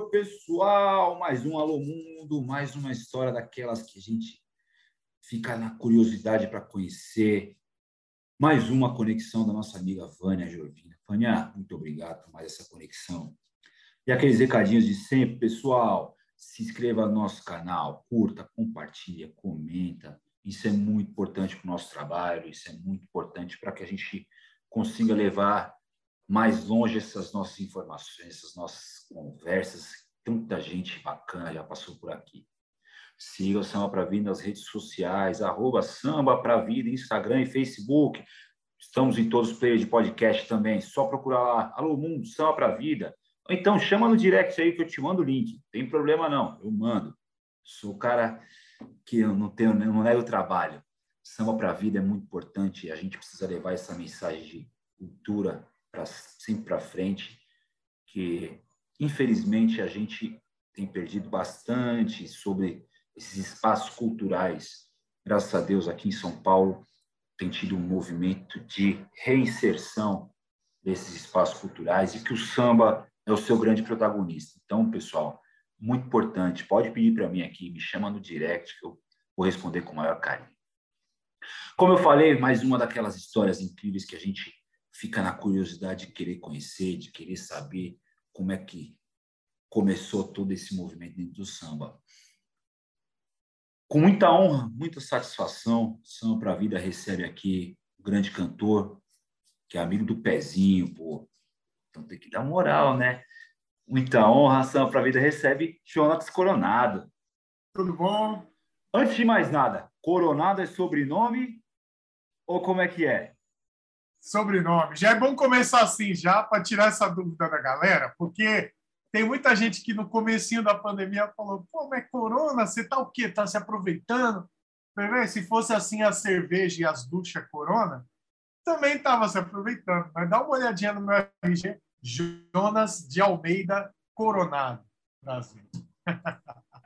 meu pessoal! Mais um Alô Mundo, mais uma história daquelas que a gente fica na curiosidade para conhecer. Mais uma conexão da nossa amiga Vânia Jordina. Vânia, muito obrigado por mais essa conexão. E aqueles recadinhos de sempre, pessoal. Se inscreva no nosso canal, curta, compartilha, comenta. Isso é muito importante para o nosso trabalho, isso é muito importante para que a gente consiga levar mais longe essas nossas informações, essas nossas conversas. Tanta gente bacana já passou por aqui. Siga o Samba para Vida nas redes sociais, arroba Samba para Vida, Instagram e Facebook. Estamos em todos os players de podcast também. Só procurar lá, Alô Mundo, Samba para Vida. Então chama no direct aí que eu te mando o link. Tem problema não, eu mando. Sou o cara que eu não tenho, não nego trabalho. Samba para vida é muito importante. A gente precisa levar essa mensagem de cultura para sempre para frente, que infelizmente a gente tem perdido bastante sobre esses espaços culturais. Graças a Deus aqui em São Paulo tem tido um movimento de reinserção desses espaços culturais e que o samba é o seu grande protagonista. Então, pessoal, muito importante, pode pedir para mim aqui, me chama no direct que eu vou responder com o maior carinho. Como eu falei, mais uma daquelas histórias incríveis que a gente fica na curiosidade de querer conhecer, de querer saber como é que começou todo esse movimento dentro do samba. Com muita honra, muita satisfação, Samba para a Vida recebe aqui um grande cantor, que é amigo do Pezinho, pô. Então tem que dar moral, né? Muita honra, Samba para a Vida recebe Jonatas Coronado. Tudo bom? Antes de mais nada, Coronado é sobrenome ou como é que é? Sobrenome. Já é bom começar assim, já para tirar essa dúvida da galera, porque tem muita gente que no comecinho da pandemia falou: pô, mas corona, você tá o quê? Tá se aproveitando? Se fosse assim a cerveja e as duchas corona, também estava se aproveitando. Mas dá uma olhadinha no meu RG, Jonas de Almeida Coronado, Brasil.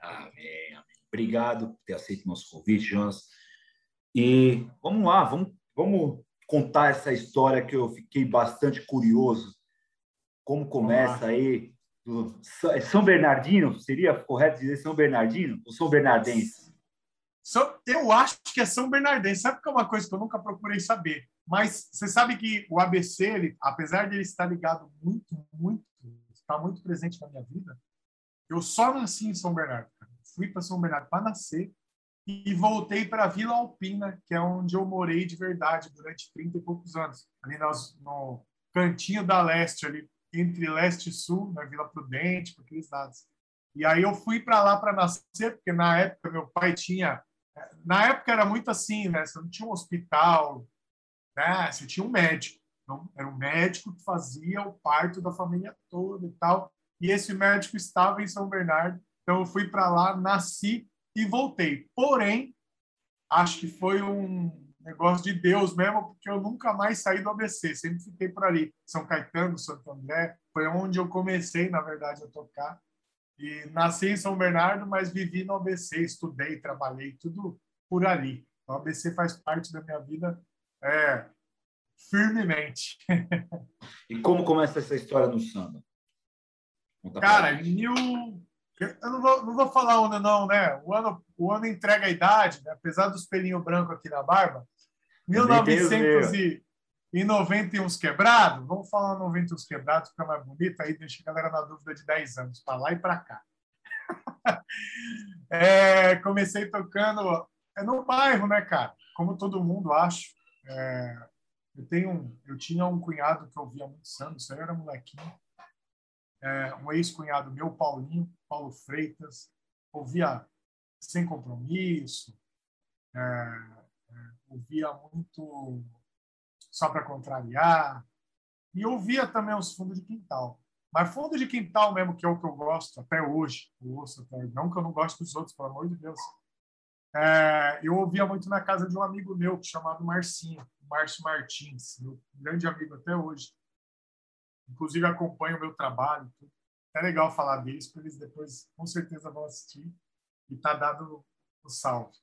amém, amém. Obrigado por ter aceito nosso convite, Jonas. E vamos lá, vamos, vamos contar essa história que eu fiquei bastante curioso. Como começa aí do São Bernardino? Seria correto dizer São Bernardino ou São Bernardense? Eu acho que é São Bernardense. Sabe que é uma coisa que eu nunca procurei saber. Mas você sabe que o ABC, ele, apesar de ele estar ligado muito, muito, está muito presente na minha vida, eu só nasci em São Bernardo. Fui para São Bernardo para nascer e voltei para Vila Alpina, que é onde eu morei de verdade durante 30 e poucos anos, ali no cantinho da leste, ali entre leste e sul, na Vila Prudente, por aqueles lados. E aí eu fui para lá para nascer, porque na época meu pai tinha. Na época era muito assim, né? Você não tinha um hospital, né? Você tinha um médico. Então, era um médico que fazia o parto da família toda e tal. E esse médico estava em São Bernardo. Então eu fui para lá, nasci e voltei. Porém, acho que foi um negócio de Deus mesmo, porque eu nunca mais saí do ABC, sempre fiquei por ali. São Caetano, Santo André, foi onde eu comecei, na verdade, a tocar. E nasci em São Bernardo, mas vivi no ABC, estudei, trabalhei, tudo por ali. O ABC faz parte da minha vida é, firmemente. e como começa essa história no samba? Cara, em mil, eu não vou, não vou falar o ano, não, né? O ano, o ano entrega a idade, né? apesar dos pelinhos brancos aqui na barba. 1990 e uns quebrados, vamos falar 90 uns quebrados, fica mais bonito, aí deixa a galera na dúvida de 10 anos, para lá e para cá. é, comecei tocando é no bairro, né, cara? Como todo mundo, acho. É, eu, tenho, eu tinha um cunhado que ouvia muito samba, isso aí era molequinho é, um ex-cunhado meu, Paulinho, Paulo Freitas, ouvia Sem Compromisso, é, é, ouvia muito Só para Contrariar, e ouvia também os fundos de quintal. Mas fundo de quintal mesmo, que é o que eu gosto até hoje, eu ouço até, não que eu não gosto dos outros, pelo amor de Deus. É, eu ouvia muito na casa de um amigo meu chamado Marcinho, Márcio Martins, meu grande amigo até hoje inclusive acompanham o meu trabalho. É legal falar deles, porque eles depois com certeza vão assistir e tá dado o salve.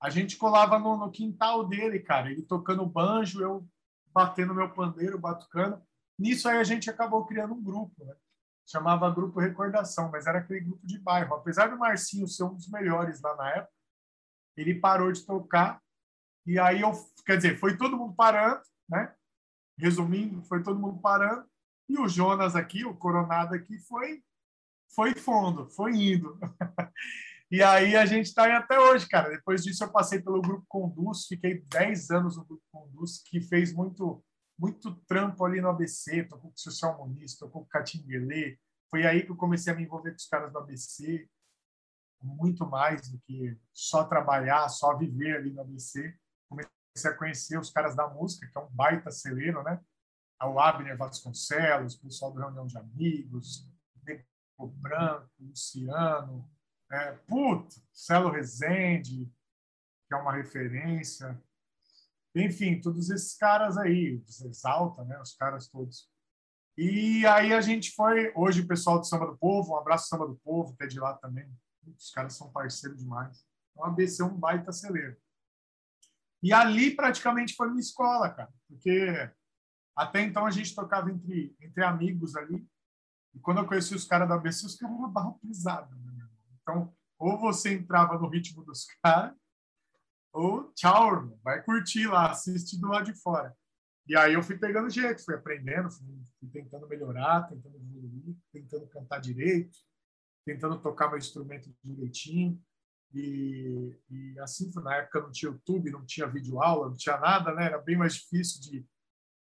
A gente colava no, no, quintal dele, cara, ele tocando banjo, eu batendo meu pandeiro, batucando. Nisso aí a gente acabou criando um grupo, né? chamava Grupo Recordação, mas era aquele grupo de bairro. Apesar do Marcinho ser um dos melhores lá na época, ele parou de tocar. E aí eu, quer dizer, foi todo mundo parando, né? Resumindo, foi todo mundo parando. E o Jonas aqui, o Coronado aqui, foi foi fundo, foi indo. e aí a gente está aí até hoje, cara. Depois disso eu passei pelo Grupo Conduz, fiquei 10 anos no Grupo Conduz, que fez muito muito trampo ali no ABC, tocou com o Social Muniz, tocou com o Catinguelê. Foi aí que eu comecei a me envolver com os caras do ABC, muito mais do que só trabalhar, só viver ali no ABC. Comecei a conhecer os caras da música, que é um baita celeiro, né? O Abner Vasconcelos, o pessoal do Reunião de Amigos, o Branco, Luciano, é, puto, Celo Rezende, que é uma referência. Enfim, todos esses caras aí, Exalta, né? Os caras todos. E aí a gente foi, hoje o pessoal do Samba do Povo, um abraço Samba do Povo, até de lá também. Os caras são parceiros demais. Então a ABC é um baita celeiro. E ali praticamente foi minha escola, cara, porque até então a gente tocava entre, entre amigos ali. E quando eu conheci os caras da ABC, os caras eram barro pisado. Né? Então, ou você entrava no ritmo dos caras, ou tchau, irmão, vai curtir lá, assiste do lado de fora. E aí eu fui pegando jeito, fui aprendendo, fui, fui tentando melhorar, tentando evoluir, tentando cantar direito, tentando tocar meu instrumento direitinho. E, e assim, na época não tinha YouTube, não tinha vídeo aula, não tinha nada, né? Era bem mais difícil de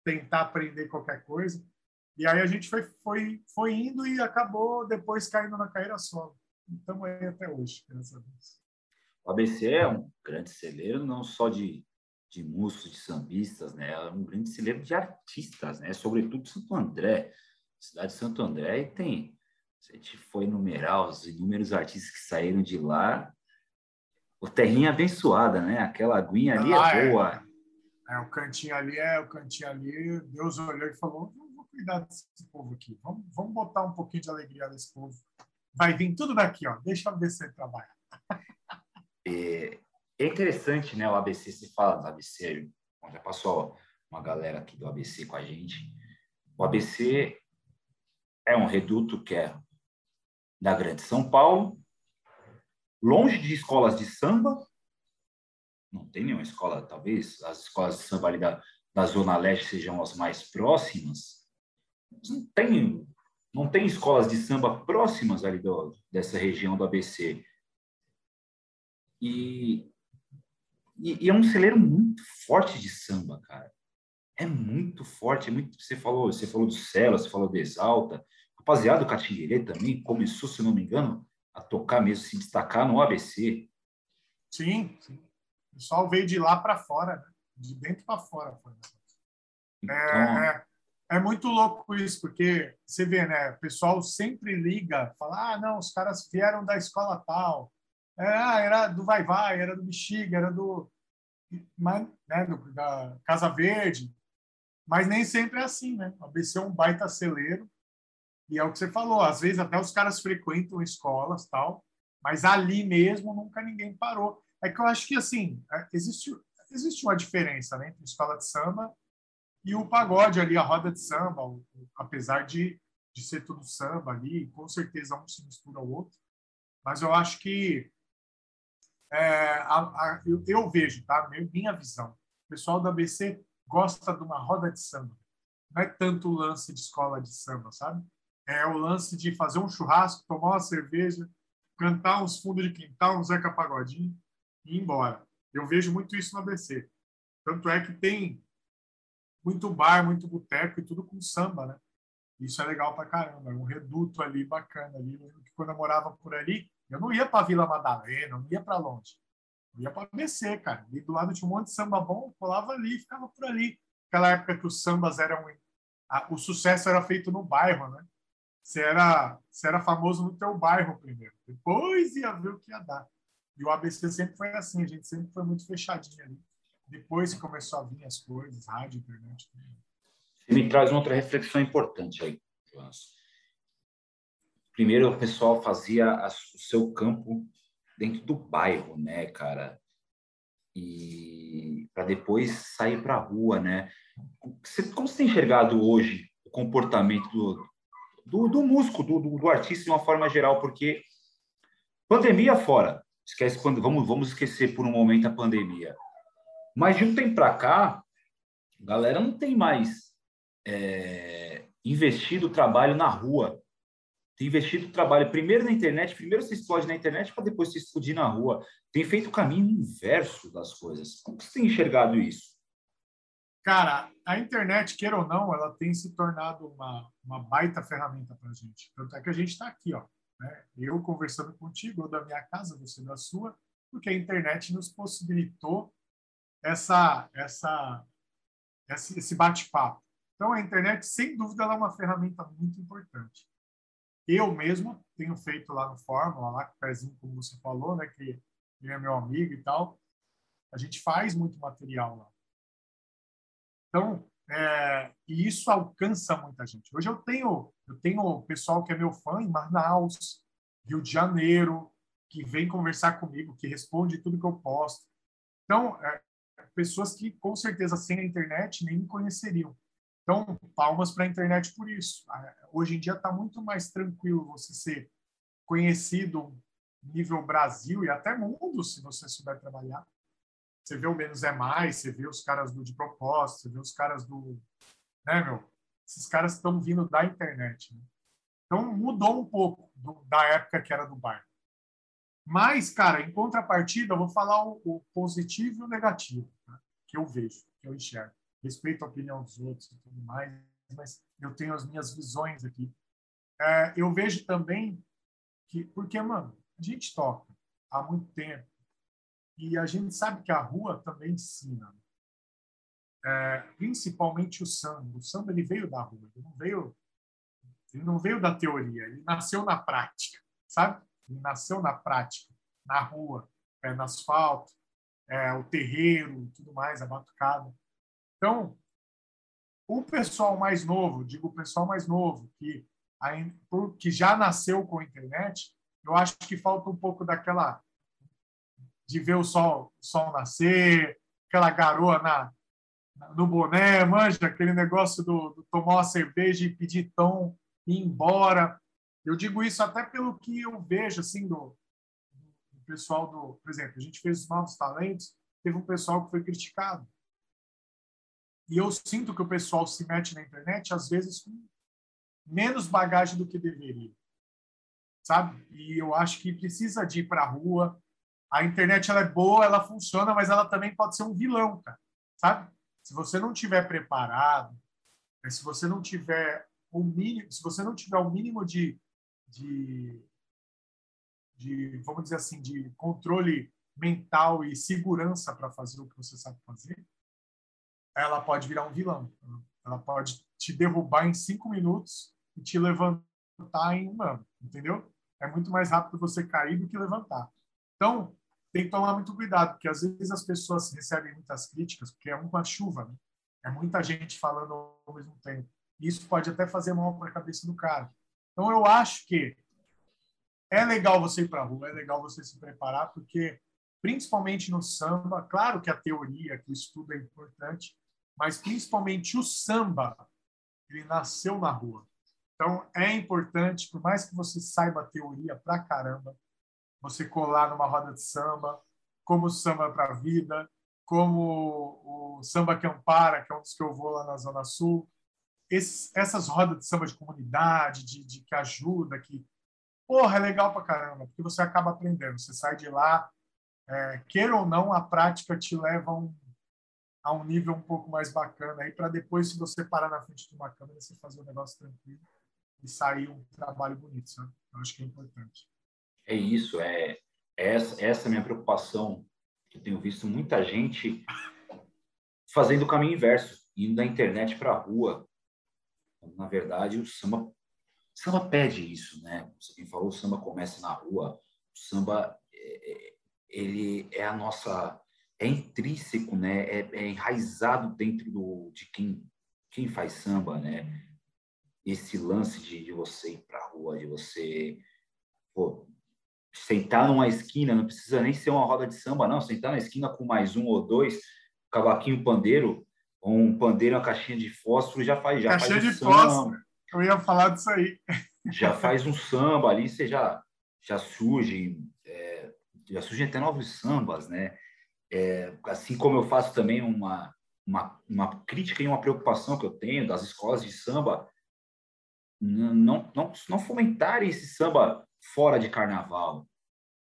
tentar aprender qualquer coisa. E aí a gente foi, foi, foi indo e acabou depois caindo na carreira solo. Então aí até hoje, graças a Deus. O ABC é um grande celeiro, não só de, de músicos, de sambistas, né? É um grande celeiro de artistas, né? Sobretudo Santo André. cidade de Santo André e tem... Se a gente for enumerar os inúmeros artistas que saíram de lá, o terrinha abençoada, né? Aquela aguinha ali ah, é boa. É. o cantinho ali é o cantinho ali. Deus olhou e falou: vou cuidar desse povo aqui. Vamos, vamos botar um pouquinho de alegria nesse povo. Vai vir tudo daqui, ó. Deixa eu ver se ele trabalha. É, é interessante, né? O ABC se fala do ABC, já passou uma galera aqui do ABC com a gente. O ABC é um reduto que é da Grande São Paulo, longe de escolas de samba. Não tem nenhuma escola, talvez as escolas de samba da, da Zona Leste sejam as mais próximas. Não tem, não tem escolas de samba próximas ali do, dessa região do ABC. E, e, e, é um celeiro muito forte de samba, cara. É muito forte, é muito. Você falou, você falou do Celo, você falou do Exalta. Rapaziada, o Catinguerê também começou, se não me engano, a tocar mesmo, se destacar no ABC. Sim, sim. O pessoal veio de lá para fora, né? de dentro para fora. Então... É, é, é, muito louco isso, porque você vê, né? O pessoal sempre liga, fala: ah, não, os caras vieram da escola tal, ah, era do Vai Vai, era do Bexiga, era do, mas, né, do, da Casa Verde. Mas nem sempre é assim, né? O ABC é um baita celeiro. E é o que você falou, às vezes até os caras frequentam escolas tal, mas ali mesmo nunca ninguém parou. É que eu acho que, assim, é, existe, existe uma diferença né, entre escola de samba e o pagode ali, a roda de samba, apesar de, de ser tudo samba ali, com certeza um se mistura ao outro. Mas eu acho que é, a, a, eu, eu, vejo, tá? Minha visão. O pessoal da ABC gosta de uma roda de samba. Não é tanto o lance de escola de samba, sabe? É o lance de fazer um churrasco, tomar uma cerveja, cantar uns fundos de quintal, um Zeca Pagodinho e ir embora. Eu vejo muito isso no ABC. Tanto é que tem muito bar, muito boteco e tudo com samba, né? Isso é legal pra caramba. É um reduto ali bacana ali. Quando eu morava por ali, eu não ia para Vila Madalena, não ia para longe. Eu ia para BC, cara. E do lado tinha um monte de samba bom, colava ali, ficava por ali. Aquela época que os sambas eram. o sucesso era feito no bairro, né? Você era, você era famoso no teu bairro primeiro. Depois ia ver o que ia dar. E o ABC sempre foi assim, a gente sempre foi muito fechadinho ali. Depois começou a vir as coisas, rádio, internet. Você me traz uma outra reflexão importante aí, Jonas primeiro o pessoal fazia o seu campo dentro do bairro, né, cara? E para depois sair para a rua, né? Você, como você tem enxergado hoje o comportamento do, do, do músico, do, do, do, artista de uma forma geral, porque pandemia fora, esquece vamos vamos esquecer por um momento a pandemia. Mas de um tempo para cá, a galera não tem mais é, investido trabalho na rua. Tem investido trabalho primeiro na internet, primeiro se explode na internet para depois se explodir na rua. Tem feito o caminho inverso das coisas. Como você tem enxergado isso? Cara, a internet, queira ou não, ela tem se tornado uma, uma baita ferramenta para a gente. Tanto é que a gente está aqui, ó. Né? Eu conversando contigo, eu da minha casa, você da sua, porque a internet nos possibilitou essa, essa, esse bate-papo. Então, a internet, sem dúvida, é uma ferramenta muito importante. Eu mesmo tenho feito lá no Fórmula, lá com o Pezinho, como você falou, né, que ele é meu amigo e tal. A gente faz muito material lá. Então, é, e isso alcança muita gente. Hoje eu tenho, eu tenho pessoal que é meu fã em Manaus, Rio de Janeiro, que vem conversar comigo, que responde tudo que eu posto. Então, é, pessoas que com certeza sem a internet nem me conheceriam. Então, palmas para a internet por isso. Hoje em dia está muito mais tranquilo você ser conhecido nível Brasil e até mundo, se você souber trabalhar. Você vê o Menos é Mais, você vê os caras do De Propósito, você vê os caras do... Né, meu? Esses caras estão vindo da internet. Né? Então, mudou um pouco do, da época que era do bairro. Mas, cara, em contrapartida, eu vou falar o, o positivo e o negativo tá? que eu vejo, que eu enxergo. Respeito a opinião dos outros e tudo mais, mas eu tenho as minhas visões aqui. É, eu vejo também que, porque, mano, a gente toca há muito tempo e a gente sabe que a rua também ensina. É, principalmente o samba. O samba ele veio da rua, ele não veio, ele não veio da teoria, ele nasceu na prática, sabe? Ele nasceu na prática, na rua, é, no asfalto, é, o terreiro, tudo mais, a batucada. Então, o pessoal mais novo, digo o pessoal mais novo, que, que já nasceu com a internet, eu acho que falta um pouco daquela de ver o sol, o sol nascer, aquela garoa na, no boné, manja, aquele negócio do, do tomar uma cerveja e pedir tom e ir embora. Eu digo isso até pelo que eu vejo assim do, do pessoal do, por exemplo, a gente fez os novos talentos, teve um pessoal que foi criticado. E eu sinto que o pessoal se mete na internet às vezes com menos bagagem do que deveria. Sabe? E eu acho que precisa de ir para a rua. A internet ela é boa, ela funciona, mas ela também pode ser um vilão, cara. Sabe? Se você não tiver preparado, se você não tiver o mínimo, se você não tiver o mínimo de de, de vamos dizer assim, de controle mental e segurança para fazer o que você sabe fazer, ela pode virar um vilão. Ela pode te derrubar em cinco minutos e te levantar em um ano, entendeu? É muito mais rápido você cair do que levantar. Então, tem que tomar muito cuidado, porque às vezes as pessoas recebem muitas críticas, porque é uma chuva, né? É muita gente falando ao mesmo tempo. Isso pode até fazer mal para a cabeça do cara. Então, eu acho que é legal você ir para a rua, é legal você se preparar, porque, principalmente no samba, claro que a teoria, que o estudo é importante, mas principalmente o samba, ele nasceu na rua. Então, é importante, por mais que você saiba a teoria pra caramba, você colar numa roda de samba, como o samba para a vida, como o samba que ampara, que é um dos que eu vou lá na Zona Sul, esses, essas rodas de samba de comunidade, de, de, que ajuda, que porra, é legal pra caramba, porque você acaba aprendendo. Você sai de lá, é, queira ou não, a prática te leva a um, a um nível um pouco mais bacana aí para depois, se você parar na frente de uma câmera, você fazer um negócio tranquilo e sair um trabalho bonito, sabe? Eu acho que é importante. É isso, é, é essa, essa é minha preocupação. Eu tenho visto muita gente fazendo o caminho inverso, indo da internet para a rua, na verdade, o samba, o samba pede isso, né? Quem falou, o samba começa na rua. O samba, é, é, ele é a nossa, é intrínseco, né? É, é enraizado dentro do, de quem, quem faz samba, né? Esse lance de, de você ir para a rua, de você pô, sentar numa esquina, não precisa nem ser uma roda de samba, não. Sentar na esquina com mais um ou dois, cavaquinho pandeiro, um pandeiro, uma caixinha de fósforo, já faz. Já caixinha faz de fósforo. Eu ia falar disso aí. Já faz um samba ali, você já, já surge, é, já surgem até novos sambas, né? É, assim como eu faço também uma, uma, uma crítica e uma preocupação que eu tenho das escolas de samba não, não, não fomentarem esse samba fora de carnaval,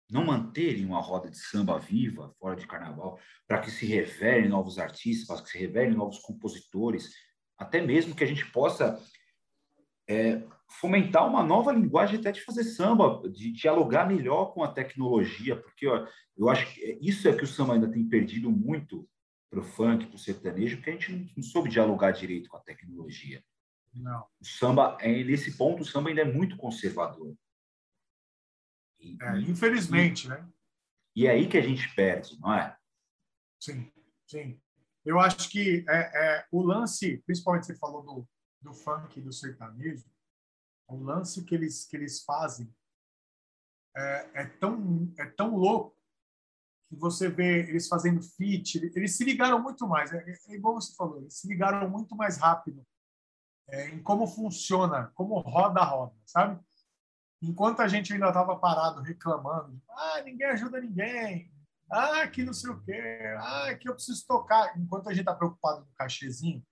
não manterem uma roda de samba viva fora de carnaval, para que se revelem novos artistas, para que se revelem novos compositores, até mesmo que a gente possa é, fomentar uma nova linguagem até de fazer samba, de dialogar melhor com a tecnologia, porque ó, eu acho que isso é que o samba ainda tem perdido muito para o funk, para o sertanejo, porque a gente não, não soube dialogar direito com a tecnologia. Não. O samba, é, nesse ponto, o samba ainda é muito conservador. E, é, infelizmente, e, né? E é aí que a gente perde, não é? Sim, sim. Eu acho que é, é, o lance, principalmente você falou do, do funk e do sertanejo, o lance que eles, que eles fazem é, é, tão, é tão louco que você vê eles fazendo feat, eles se ligaram muito mais, é, é igual você falou, eles se ligaram muito mais rápido é, em como funciona, como roda a roda, sabe? Enquanto a gente ainda estava parado reclamando, ah, ninguém ajuda ninguém, ah, que não sei o quê, ah, que eu preciso tocar. Enquanto a gente está preocupado no cachezinho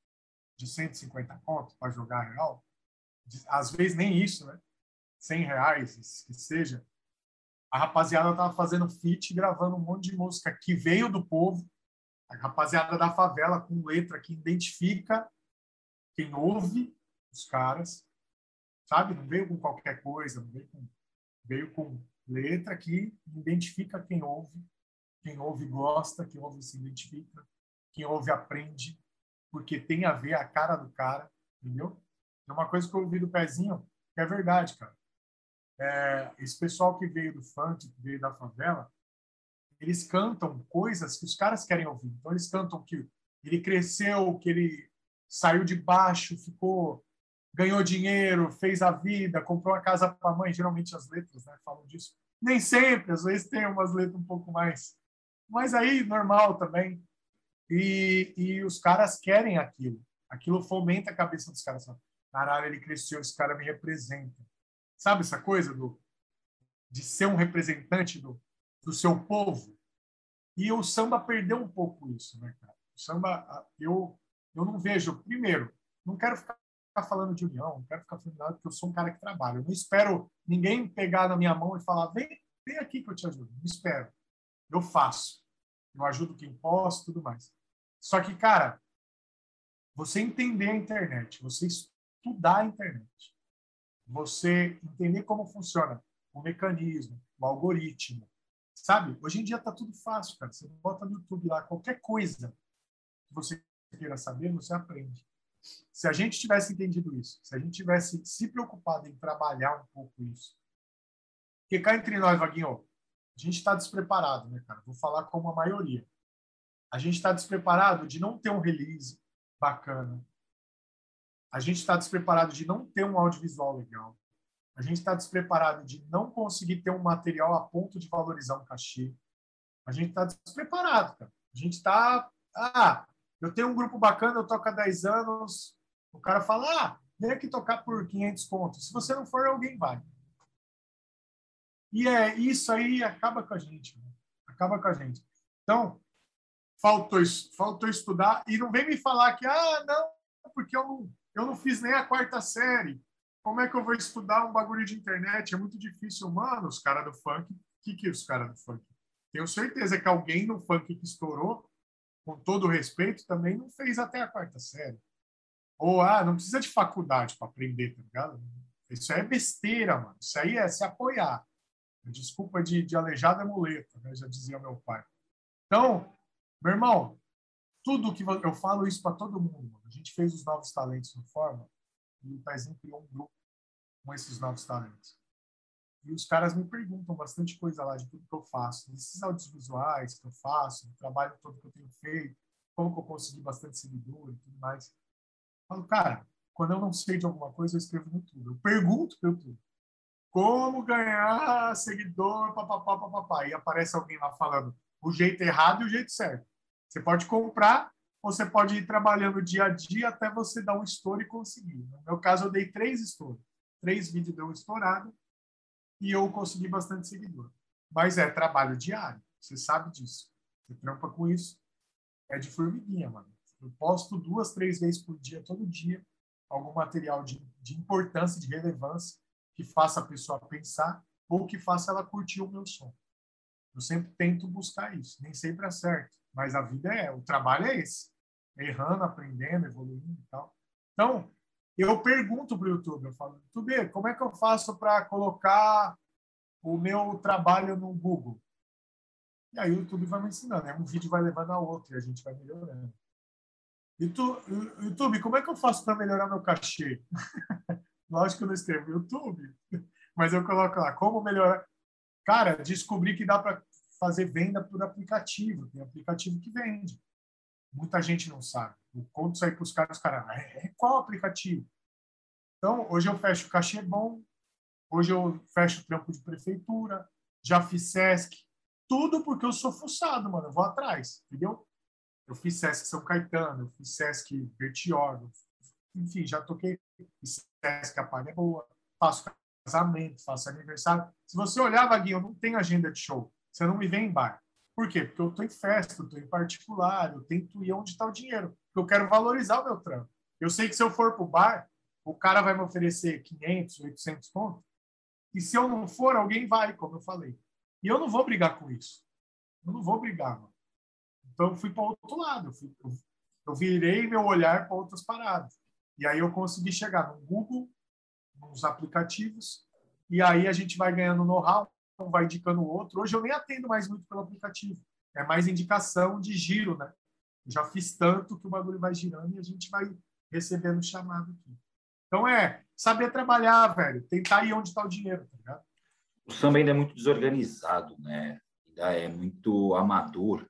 de 150 conto para jogar real, às vezes nem isso, né? 100 reais, que seja. A rapaziada estava fazendo feat, gravando um monte de música que veio do povo, a rapaziada da favela com letra que identifica quem ouve os caras, sabe? Não veio com qualquer coisa, veio com, veio com letra que identifica quem ouve, quem ouve gosta, quem ouve se identifica, quem ouve aprende, porque tem a ver a cara do cara, entendeu? É uma coisa que eu ouvi do Pezinho, que é verdade, cara. É, esse pessoal que veio do funk, que veio da favela, eles cantam coisas que os caras querem ouvir. Então, eles cantam que ele cresceu, que ele saiu de baixo, ficou, ganhou dinheiro, fez a vida, comprou uma casa para a mãe. Geralmente as letras né, falam disso. Nem sempre, às vezes tem umas letras um pouco mais. Mas aí, normal também. E, e os caras querem aquilo. Aquilo fomenta a cabeça dos caras. Caralho, ele cresceu, esse cara me representa. Sabe essa coisa do, de ser um representante do, do seu povo? E o samba perdeu um pouco isso, né, cara? O samba, eu eu não vejo, primeiro, não quero ficar falando de união, não quero ficar falando nada, porque eu sou um cara que trabalha. Eu não espero ninguém pegar na minha mão e falar, vem, vem aqui que eu te ajudo. Não espero. Eu faço. Eu ajudo quem posso, tudo mais. Só que, cara, você entender a internet, você estudar a internet, você entender como funciona o mecanismo, o algoritmo, sabe? Hoje em dia tá tudo fácil, cara. Você bota no YouTube lá qualquer coisa que você queira saber, você aprende. Se a gente tivesse entendido isso, se a gente tivesse se preocupado em trabalhar um pouco isso, porque cá entre nós, Vaguinho, a gente está despreparado, né, cara? Vou falar como a maioria. A gente está despreparado de não ter um release bacana. A gente está despreparado de não ter um audiovisual legal. A gente está despreparado de não conseguir ter um material a ponto de valorizar um cachê. A gente está despreparado, cara. A gente está. Ah, eu tenho um grupo bacana, eu toco há 10 anos. O cara fala: ah, vem aqui tocar por 500 pontos. Se você não for, alguém vai. E é isso aí acaba com a gente. Né? Acaba com a gente. Então, faltou, faltou estudar. E não vem me falar que, ah, não, porque eu não, eu não fiz nem a quarta série. Como é que eu vou estudar um bagulho de internet? É muito difícil, mano. Os caras do funk. O que, que é os caras do funk? Tenho certeza que alguém no funk que estourou com todo respeito, também não fez até a quarta série. Ou, ah, não precisa de faculdade para aprender, tá ligado? Isso aí é besteira, mano. Isso aí é se apoiar. Desculpa de, de aleijada é muleta, né? já dizia meu pai. Então, meu irmão, tudo que eu falo isso para todo mundo. Mano. A gente fez os novos talentos no Forma e o Pezinho criou um grupo com esses novos talentos. E os caras me perguntam bastante coisa lá de tudo que eu faço, desses audiovisuais que eu faço, do trabalho todo que eu tenho feito, como que eu consegui bastante seguidor e tudo mais. Eu falo, cara, quando eu não sei de alguma coisa, eu escrevo no tudo. Eu pergunto pelo tudo. Como ganhar seguidor, papapá, papapá. E aparece alguém lá falando o jeito errado e o jeito certo. Você pode comprar ou você pode ir trabalhando dia a dia até você dar um estouro e conseguir. No meu caso, eu dei três estouros. Três vídeos deu estourado e eu consegui bastante seguidor. Mas é trabalho diário, você sabe disso. Você trampa com isso. É de formiguinha, mano. Eu posto duas, três vezes por dia, todo dia, algum material de, de importância, de relevância, que faça a pessoa pensar ou que faça ela curtir o meu som. Eu sempre tento buscar isso. Nem sempre acerto, mas a vida é, o trabalho é esse. Errando, aprendendo, evoluindo e tal. Então, eu pergunto para o YouTube, eu falo, YouTube, como é que eu faço para colocar o meu trabalho no Google? E aí o YouTube vai me ensinando, né? um vídeo vai levando a outro e a gente vai melhorando. YouTube, como é que eu faço para melhorar meu cachê? Lógico que eu não escrevo YouTube, mas eu coloco lá, como melhorar. Cara, descobri que dá para fazer venda por aplicativo, tem aplicativo que vende. Muita gente não sabe. Eu conto isso aí para os caras, os caras, é, qual aplicativo? Então, hoje eu fecho cachê bom, hoje eu fecho trampo de prefeitura, já fiz SESC, tudo porque eu sou fuçado, mano, eu vou atrás, entendeu? Eu fiz SESC São Caetano, eu fiz SESC Bertioga, enfim, já toquei SESC A Palha é Boa, faço casamento, faço aniversário. Se você olhar, Vaguinho, eu não tenho agenda de show. Você não me vê em bar. Por quê? Porque eu estou em festa, eu estou em particular, eu tento ir onde está o dinheiro. Eu quero valorizar o meu trampo. Eu sei que se eu for para o bar, o cara vai me oferecer 500, 800 pontos. E se eu não for, alguém vai, como eu falei. E eu não vou brigar com isso. Eu não vou brigar, mano. Então eu fui para outro lado. Eu, fui, eu, eu virei meu olhar para outras paradas. E aí eu consegui chegar no Google, nos aplicativos, e aí a gente vai ganhando know-how, um vai indicando o outro. Hoje eu nem atendo mais muito pelo aplicativo. É mais indicação de giro, né? Já fiz tanto que o bagulho vai girando e a gente vai recebendo chamado aqui. Então é saber trabalhar, velho. Tentar ir onde está o dinheiro, tá ligado? O samba ainda é muito desorganizado, né? Ainda é muito amador.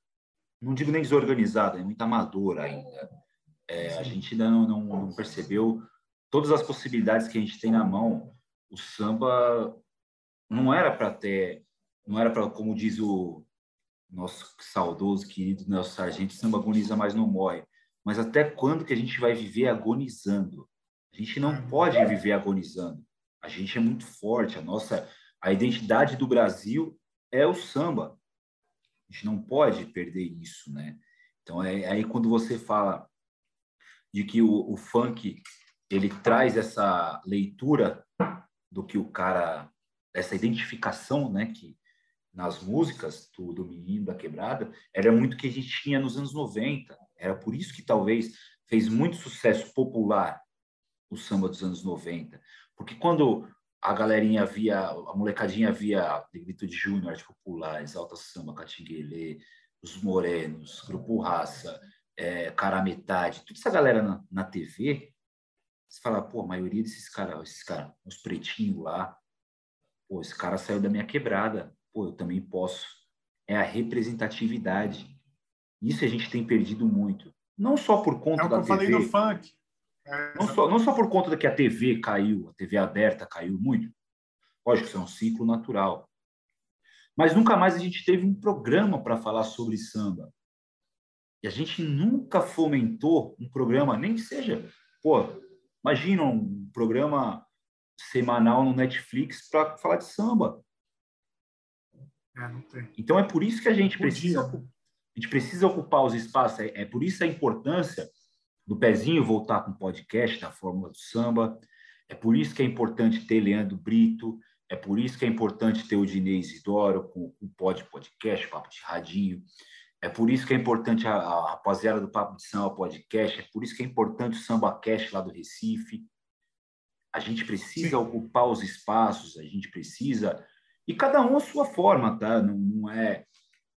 Não digo nem desorganizado, é muito amador ainda. É, a gente ainda não, não, não percebeu todas as possibilidades que a gente tem na mão. O samba não era para ter, não era para, como diz o nosso saudoso querido Nelson Sargento, samba agoniza, mas não morre. Mas até quando que a gente vai viver agonizando? A gente não uhum. pode viver agonizando. A gente é muito forte. A nossa, a identidade do Brasil é o samba. A gente não pode perder isso, né? Então é aí quando você fala de que o, o funk ele traz essa leitura do que o cara essa identificação, né, que nas músicas do, do Menino da Quebrada, era muito que a gente tinha nos anos 90. Era por isso que talvez fez muito sucesso popular o samba dos anos 90. Porque quando a galerinha via, a molecadinha via Negrito de Júnior, Arte Popular, Exalta Samba, Catinguelê, Os Morenos, Grupo Raça, é, Cara Metade, toda essa galera na, na TV, você fala, pô, a maioria desses caras, esses caras, os pretinhos lá, Pô, esse cara saiu da minha quebrada. Pô, eu também posso. É a representatividade. Isso a gente tem perdido muito. Não só por conta é o que da eu TV. falei no funk. É, não, só, não só por conta de que a TV caiu, a TV aberta caiu muito. Lógico, isso é um ciclo natural. Mas nunca mais a gente teve um programa para falar sobre samba. E a gente nunca fomentou um programa, nem que seja, pô, imagina um programa semanal no Netflix para falar de samba. É, então é por isso que a gente precisa, a gente precisa ocupar os espaços. É, é por isso a importância do pezinho voltar com o podcast da Fórmula do Samba. É por isso que é importante ter Leandro Brito. É por isso que é importante ter o Dinês Isidoro com o Pod Podcast, Papo de Radinho. É por isso que é importante a, a rapaziada do Papo de Samba Podcast. É por isso que é importante o Samba Cast lá do Recife. A gente precisa Sim. ocupar os espaços, a gente precisa e cada um a sua forma, tá? Não, não é,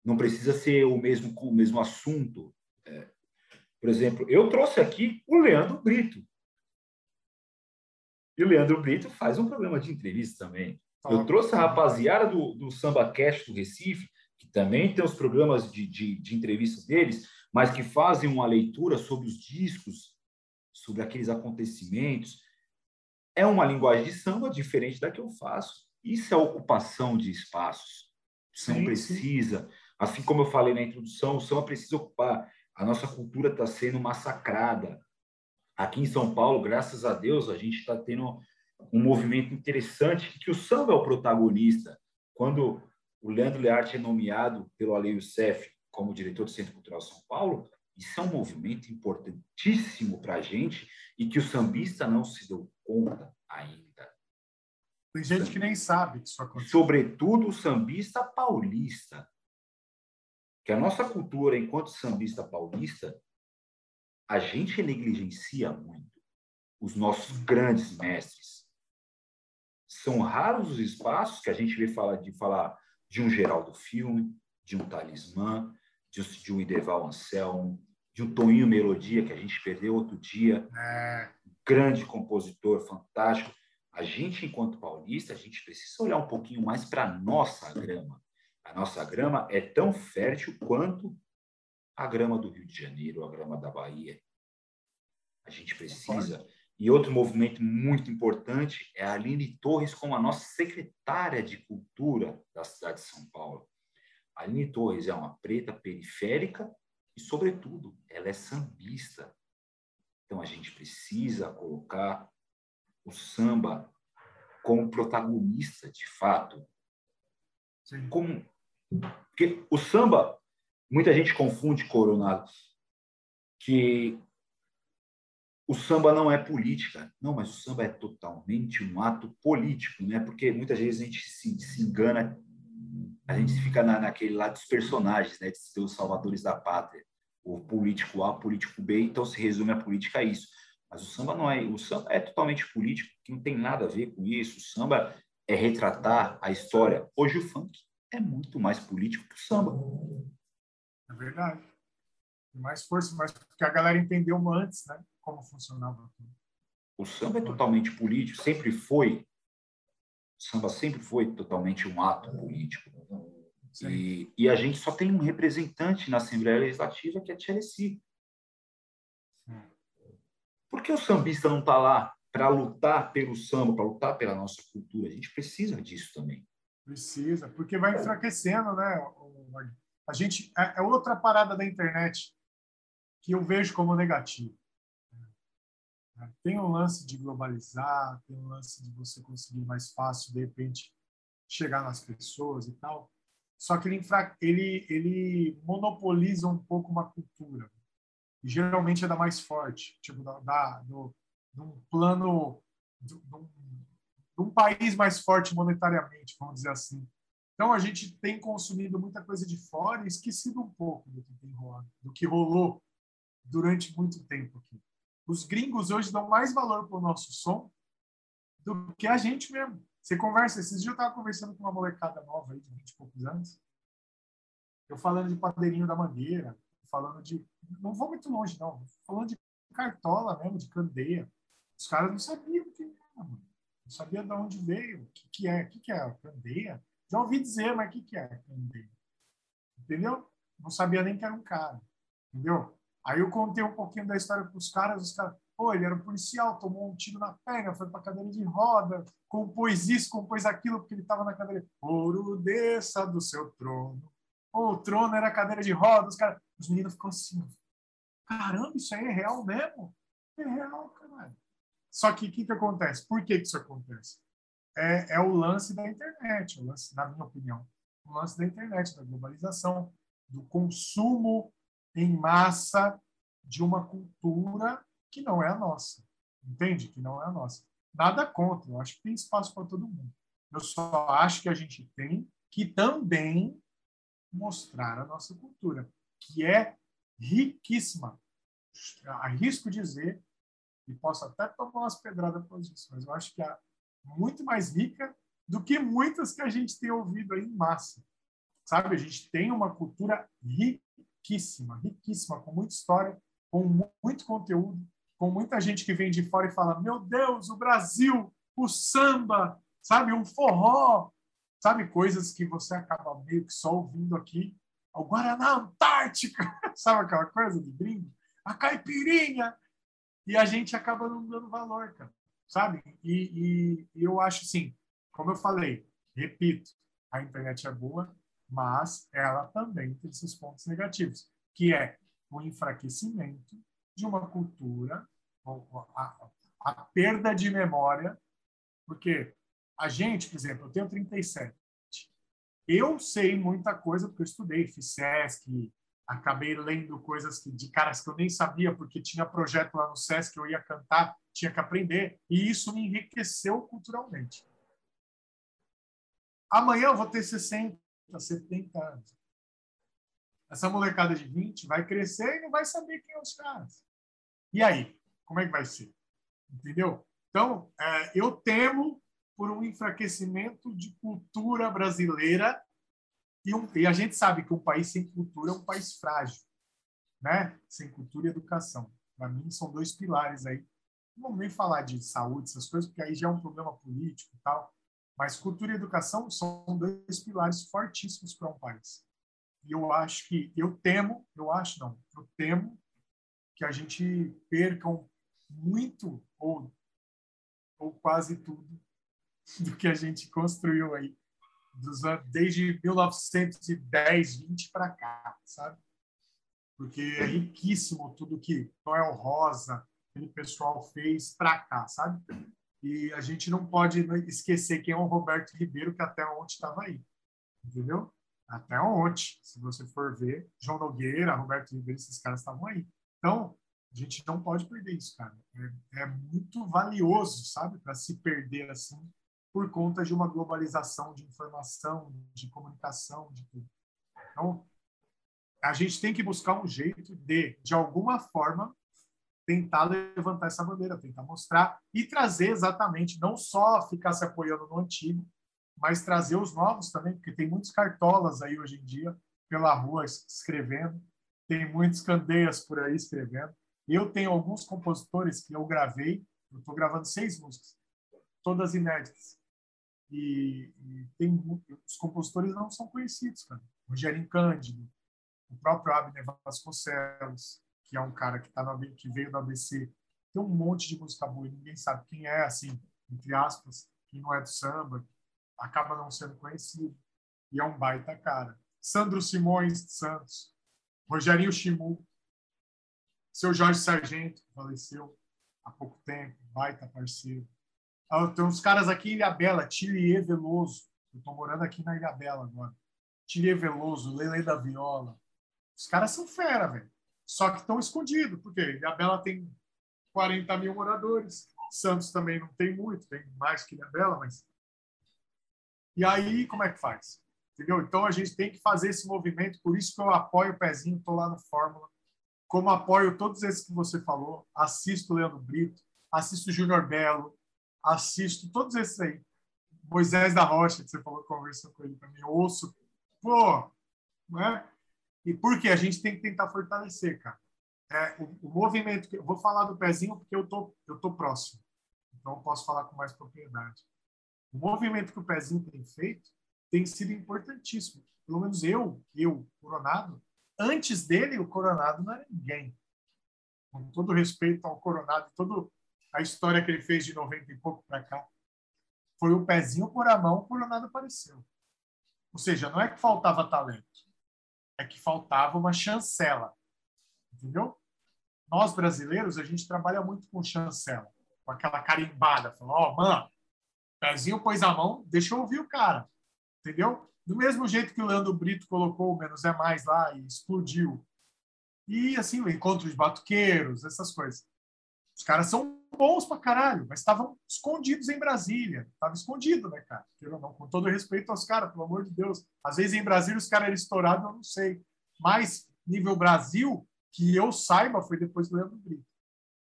não precisa ser o mesmo com o mesmo assunto. É, por exemplo, eu trouxe aqui o Leandro Brito. E o Leandro Brito faz um programa de entrevista também. Eu trouxe a rapaziada do, do Samba Cast do Recife, que também tem os programas de, de, de entrevista deles, mas que fazem uma leitura sobre os discos, sobre aqueles acontecimentos é uma linguagem de samba diferente da que eu faço. Isso é ocupação de espaços. O samba precisa, assim como eu falei na introdução, o samba precisa ocupar A nossa cultura está sendo massacrada. Aqui em São Paulo, graças a Deus, a gente está tendo um movimento interessante que o samba é o protagonista. Quando o Leandro Learte é nomeado pelo Ale Youssef como diretor do Centro Cultural São Paulo, isso é um movimento importantíssimo para a gente e que o sambista não se deu conta ainda. Tem gente que nem sabe que isso aconteceu. Sobretudo o sambista paulista. Que a nossa cultura, enquanto sambista paulista, a gente negligencia muito os nossos grandes mestres. São raros os espaços que a gente vê falar de falar de um Geraldo Filme, de um Talismã, de, de um Ideval Anselmo, de um Toninho Melodia, que a gente perdeu outro dia. É. Grande compositor, fantástico. A gente, enquanto paulista, a gente precisa olhar um pouquinho mais para a nossa grama. A nossa grama é tão fértil quanto a grama do Rio de Janeiro, a grama da Bahia. A gente precisa. E outro movimento muito importante é a Aline Torres como a nossa secretária de cultura da cidade de São Paulo. A Aline Torres é uma preta periférica e, sobretudo, ela é sambista. Então, a gente precisa colocar o samba como protagonista, de fato. Sim. Como... Porque o samba, muita gente confunde, Coronado, que o samba não é política. Não, mas o samba é totalmente um ato político, né? Porque muitas vezes a gente se, se engana a gente fica na, naquele lado dos personagens, né, de ser os salvadores da pátria, o político A, o político B, então se resume a política a isso. Mas o samba não é, o samba é totalmente político, que não tem nada a ver com isso. O samba é retratar a história. Hoje o funk é muito mais político que o samba. É verdade. Tem mais força, mas porque a galera entendeu antes, né, como funcionava tudo. O samba é totalmente político, sempre foi o samba sempre foi totalmente um ato político. E, e, a gente só tem um representante na Assembleia Legislativa, que é Tcheresi. Por que o sambista não está lá para lutar pelo samba, para lutar pela nossa cultura? A gente precisa disso também. Precisa, porque vai enfraquecendo, né? A gente é, é outra parada da internet que eu vejo como negativa. Tem um lance de globalizar, tem um lance de você conseguir mais fácil, de repente, chegar nas pessoas e tal. Só que ele, ele, ele monopoliza um pouco uma cultura. E geralmente é da mais forte, tipo, da, da do, de um plano, de, de, um, país mais forte monetariamente, vamos dizer assim. Então a gente tem consumido muita coisa de fora e esquecido um pouco do que tem rolado, do que rolou durante muito tempo aqui. Os gringos hoje dão mais valor para o nosso som do que a gente mesmo. Você conversa, esses dias eu estava conversando com uma molecada nova aí, de 20 e poucos anos, eu falando de padeirinho da mangueira, falando de. Não vou muito longe, não. Falando de cartola mesmo, de candeia. Os caras não sabiam o que era, mano. Não sabiam de onde veio, o que, que é, o que, que é candeia. Já ouvi dizer, mas o que, que é candeia? Entendeu? Não sabia nem que era um cara. Entendeu? Aí eu contei um pouquinho da história para os caras, os caras, pô, ele era um policial, tomou um tiro na perna, foi para cadeira de roda, compôs isso, compôs aquilo, porque ele estava na cadeira. Ouro desça do seu trono. O trono era cadeira de roda, os caras. Os meninos ficam assim, caramba, isso aí é real mesmo? É real, caralho. Só que o que, que acontece? Por que, que isso acontece? É, é o lance da internet, o lance, na minha opinião, o lance da internet, da globalização, do consumo em massa de uma cultura que não é a nossa. Entende? Que não é a nossa. Nada contra, eu acho que tem espaço para todo mundo. Eu só acho que a gente tem que também mostrar a nossa cultura, que é riquíssima. Arrisco dizer, e posso até tomar umas pedradas por isso, mas eu acho que é muito mais rica do que muitas que a gente tem ouvido aí em massa. Sabe, a gente tem uma cultura riquíssima, riquíssima, com muita história, com muito conteúdo, com muita gente que vem de fora e fala: Meu Deus, o Brasil, o samba, sabe, um forró, sabe, coisas que você acaba meio que só ouvindo aqui. O Guaraná Antártica, sabe aquela coisa de gringo? A caipirinha. E a gente acaba não dando valor, cara, sabe? E, e, e eu acho assim, como eu falei, repito, a internet é boa, mas ela também tem seus pontos negativos, que é o enfraquecimento de uma cultura, a, a perda de memória, porque a gente, por exemplo, eu tenho 37. Eu sei muita coisa porque eu estudei, fiz SESC, acabei lendo coisas que, de caras que eu nem sabia, porque tinha projeto lá no SESC, eu ia cantar, tinha que aprender, e isso me enriqueceu culturalmente. Amanhã eu vou ter 60, 70 anos. Essa molecada de 20 vai crescer e não vai saber quem são os caras. E aí? Como é que vai ser? Entendeu? Então, é, eu temo por um enfraquecimento de cultura brasileira e, um, e, a gente sabe que um país sem cultura é um país frágil, né? Sem cultura e educação. Para mim, são dois pilares aí. Não vamos nem falar de saúde, essas coisas, porque aí já é um problema político e tal. Mas cultura e educação são dois pilares fortíssimos para um país. E eu acho que, eu temo, eu acho não, eu temo que a gente perca muito ou, ou quase tudo do que a gente construiu aí dos, desde 1910, 20 para cá, sabe? Porque é riquíssimo tudo que Noel Rosa, aquele pessoal fez para cá, sabe? E a gente não pode esquecer quem é o Roberto Ribeiro, que até ontem estava aí. Entendeu? Até ontem, se você for ver, João Nogueira, Roberto Ribeiro, esses caras estavam aí. Então, a gente não pode perder isso, cara. É, é muito valioso, sabe? Para se perder assim, por conta de uma globalização de informação, de comunicação, de tudo. Então, a gente tem que buscar um jeito de, de alguma forma, tentar levantar essa bandeira, tentar mostrar e trazer exatamente, não só ficar se apoiando no antigo, mas trazer os novos também, porque tem muitos cartolas aí hoje em dia pela rua escrevendo, tem muitos candeias por aí escrevendo. Eu tenho alguns compositores que eu gravei, eu estou gravando seis músicas, todas inéditas. E, e, tem os compositores não são conhecidos, cara. Rogério Cândido, o próprio Abner Vasconcelos, que é um cara que tá que veio do ABC, tem um monte de música boa e ninguém sabe quem é, assim, entre aspas, quem não é do samba, acaba não sendo conhecido. E é um baita cara. Sandro Simões de Santos, Rogerinho Chimu, seu Jorge Sargento, faleceu há pouco tempo, baita parceiro. Tem uns caras aqui em Ilha Bela, Tilier Veloso. Eu estou morando aqui na Ilha Bela agora. Tilier Veloso, Lele da Viola. Os caras são fera, velho. Só que estão escondidos, porque Ilha Bela tem 40 mil moradores. Santos também não tem muito, tem mais que Ilha Bela, mas. E aí, como é que faz? Entendeu? Então a gente tem que fazer esse movimento, por isso que eu apoio o pezinho, estou lá no Fórmula. Como apoio todos esses que você falou, assisto o Leandro Brito, assisto o Júnior Belo, assisto todos esses aí. Moisés da Rocha, que você falou, conversou com ele também, ouço. Pô, não é? E por quê? A gente tem que tentar fortalecer, cara. É, o, o, movimento, que, eu vou falar do pezinho porque eu tô, eu tô próximo. Então eu posso falar com mais propriedade. O movimento que o pezinho tem feito tem sido importantíssimo. Pelo menos eu, eu, Coronado, antes dele, o Coronado não era ninguém. Com todo respeito ao Coronado, toda a história que ele fez de 90 e pouco para cá, foi o pezinho por a mão, o Coronado apareceu. Ou seja, não é que faltava talento é que faltava uma chancela. Entendeu? Nós, brasileiros, a gente trabalha muito com chancela, com aquela carimbada, falando, ó, oh, mano, pezinho pôs a mão, deixa eu ouvir o cara. Entendeu? Do mesmo jeito que o Leandro Brito colocou o Menos é Mais lá e explodiu. E, assim, o encontro de batuqueiros, essas coisas. Os caras são bons pra caralho, mas estavam escondidos em Brasília. Tava escondido, né, cara? Com todo respeito aos caras, pelo amor de Deus. Às vezes em Brasília os caras eram estourados, eu não sei. Mas nível Brasil, que eu saiba, foi depois do Leandro Brito.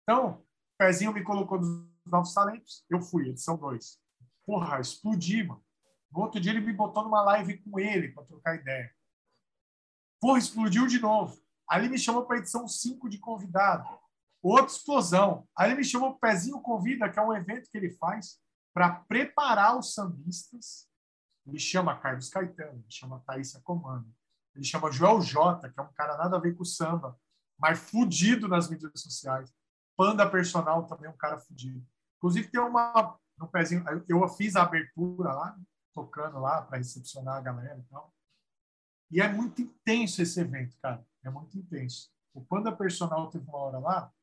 Então, o Pezinho me colocou nos Novos Talentos, eu fui, edição 2. Porra, explodi, mano. No outro dia ele me botou numa live com ele para trocar ideia. Porra, explodiu de novo. Ele me chamou para edição 5 de convidado outra explosão. Aí ele me chamou o Pezinho Convida, que é um evento que ele faz para preparar os sambistas. Ele chama Carlos Caetano, ele chama Thaísa Comando, ele chama Joel Jota, que é um cara nada a ver com samba, mas fudido nas mídias sociais. Panda Personal também é um cara fudido. Inclusive tem uma no pezinho, eu fiz a abertura lá, tocando lá para recepcionar a galera e tal. E é muito intenso esse evento, cara. É muito intenso. O Panda Personal teve uma hora lá,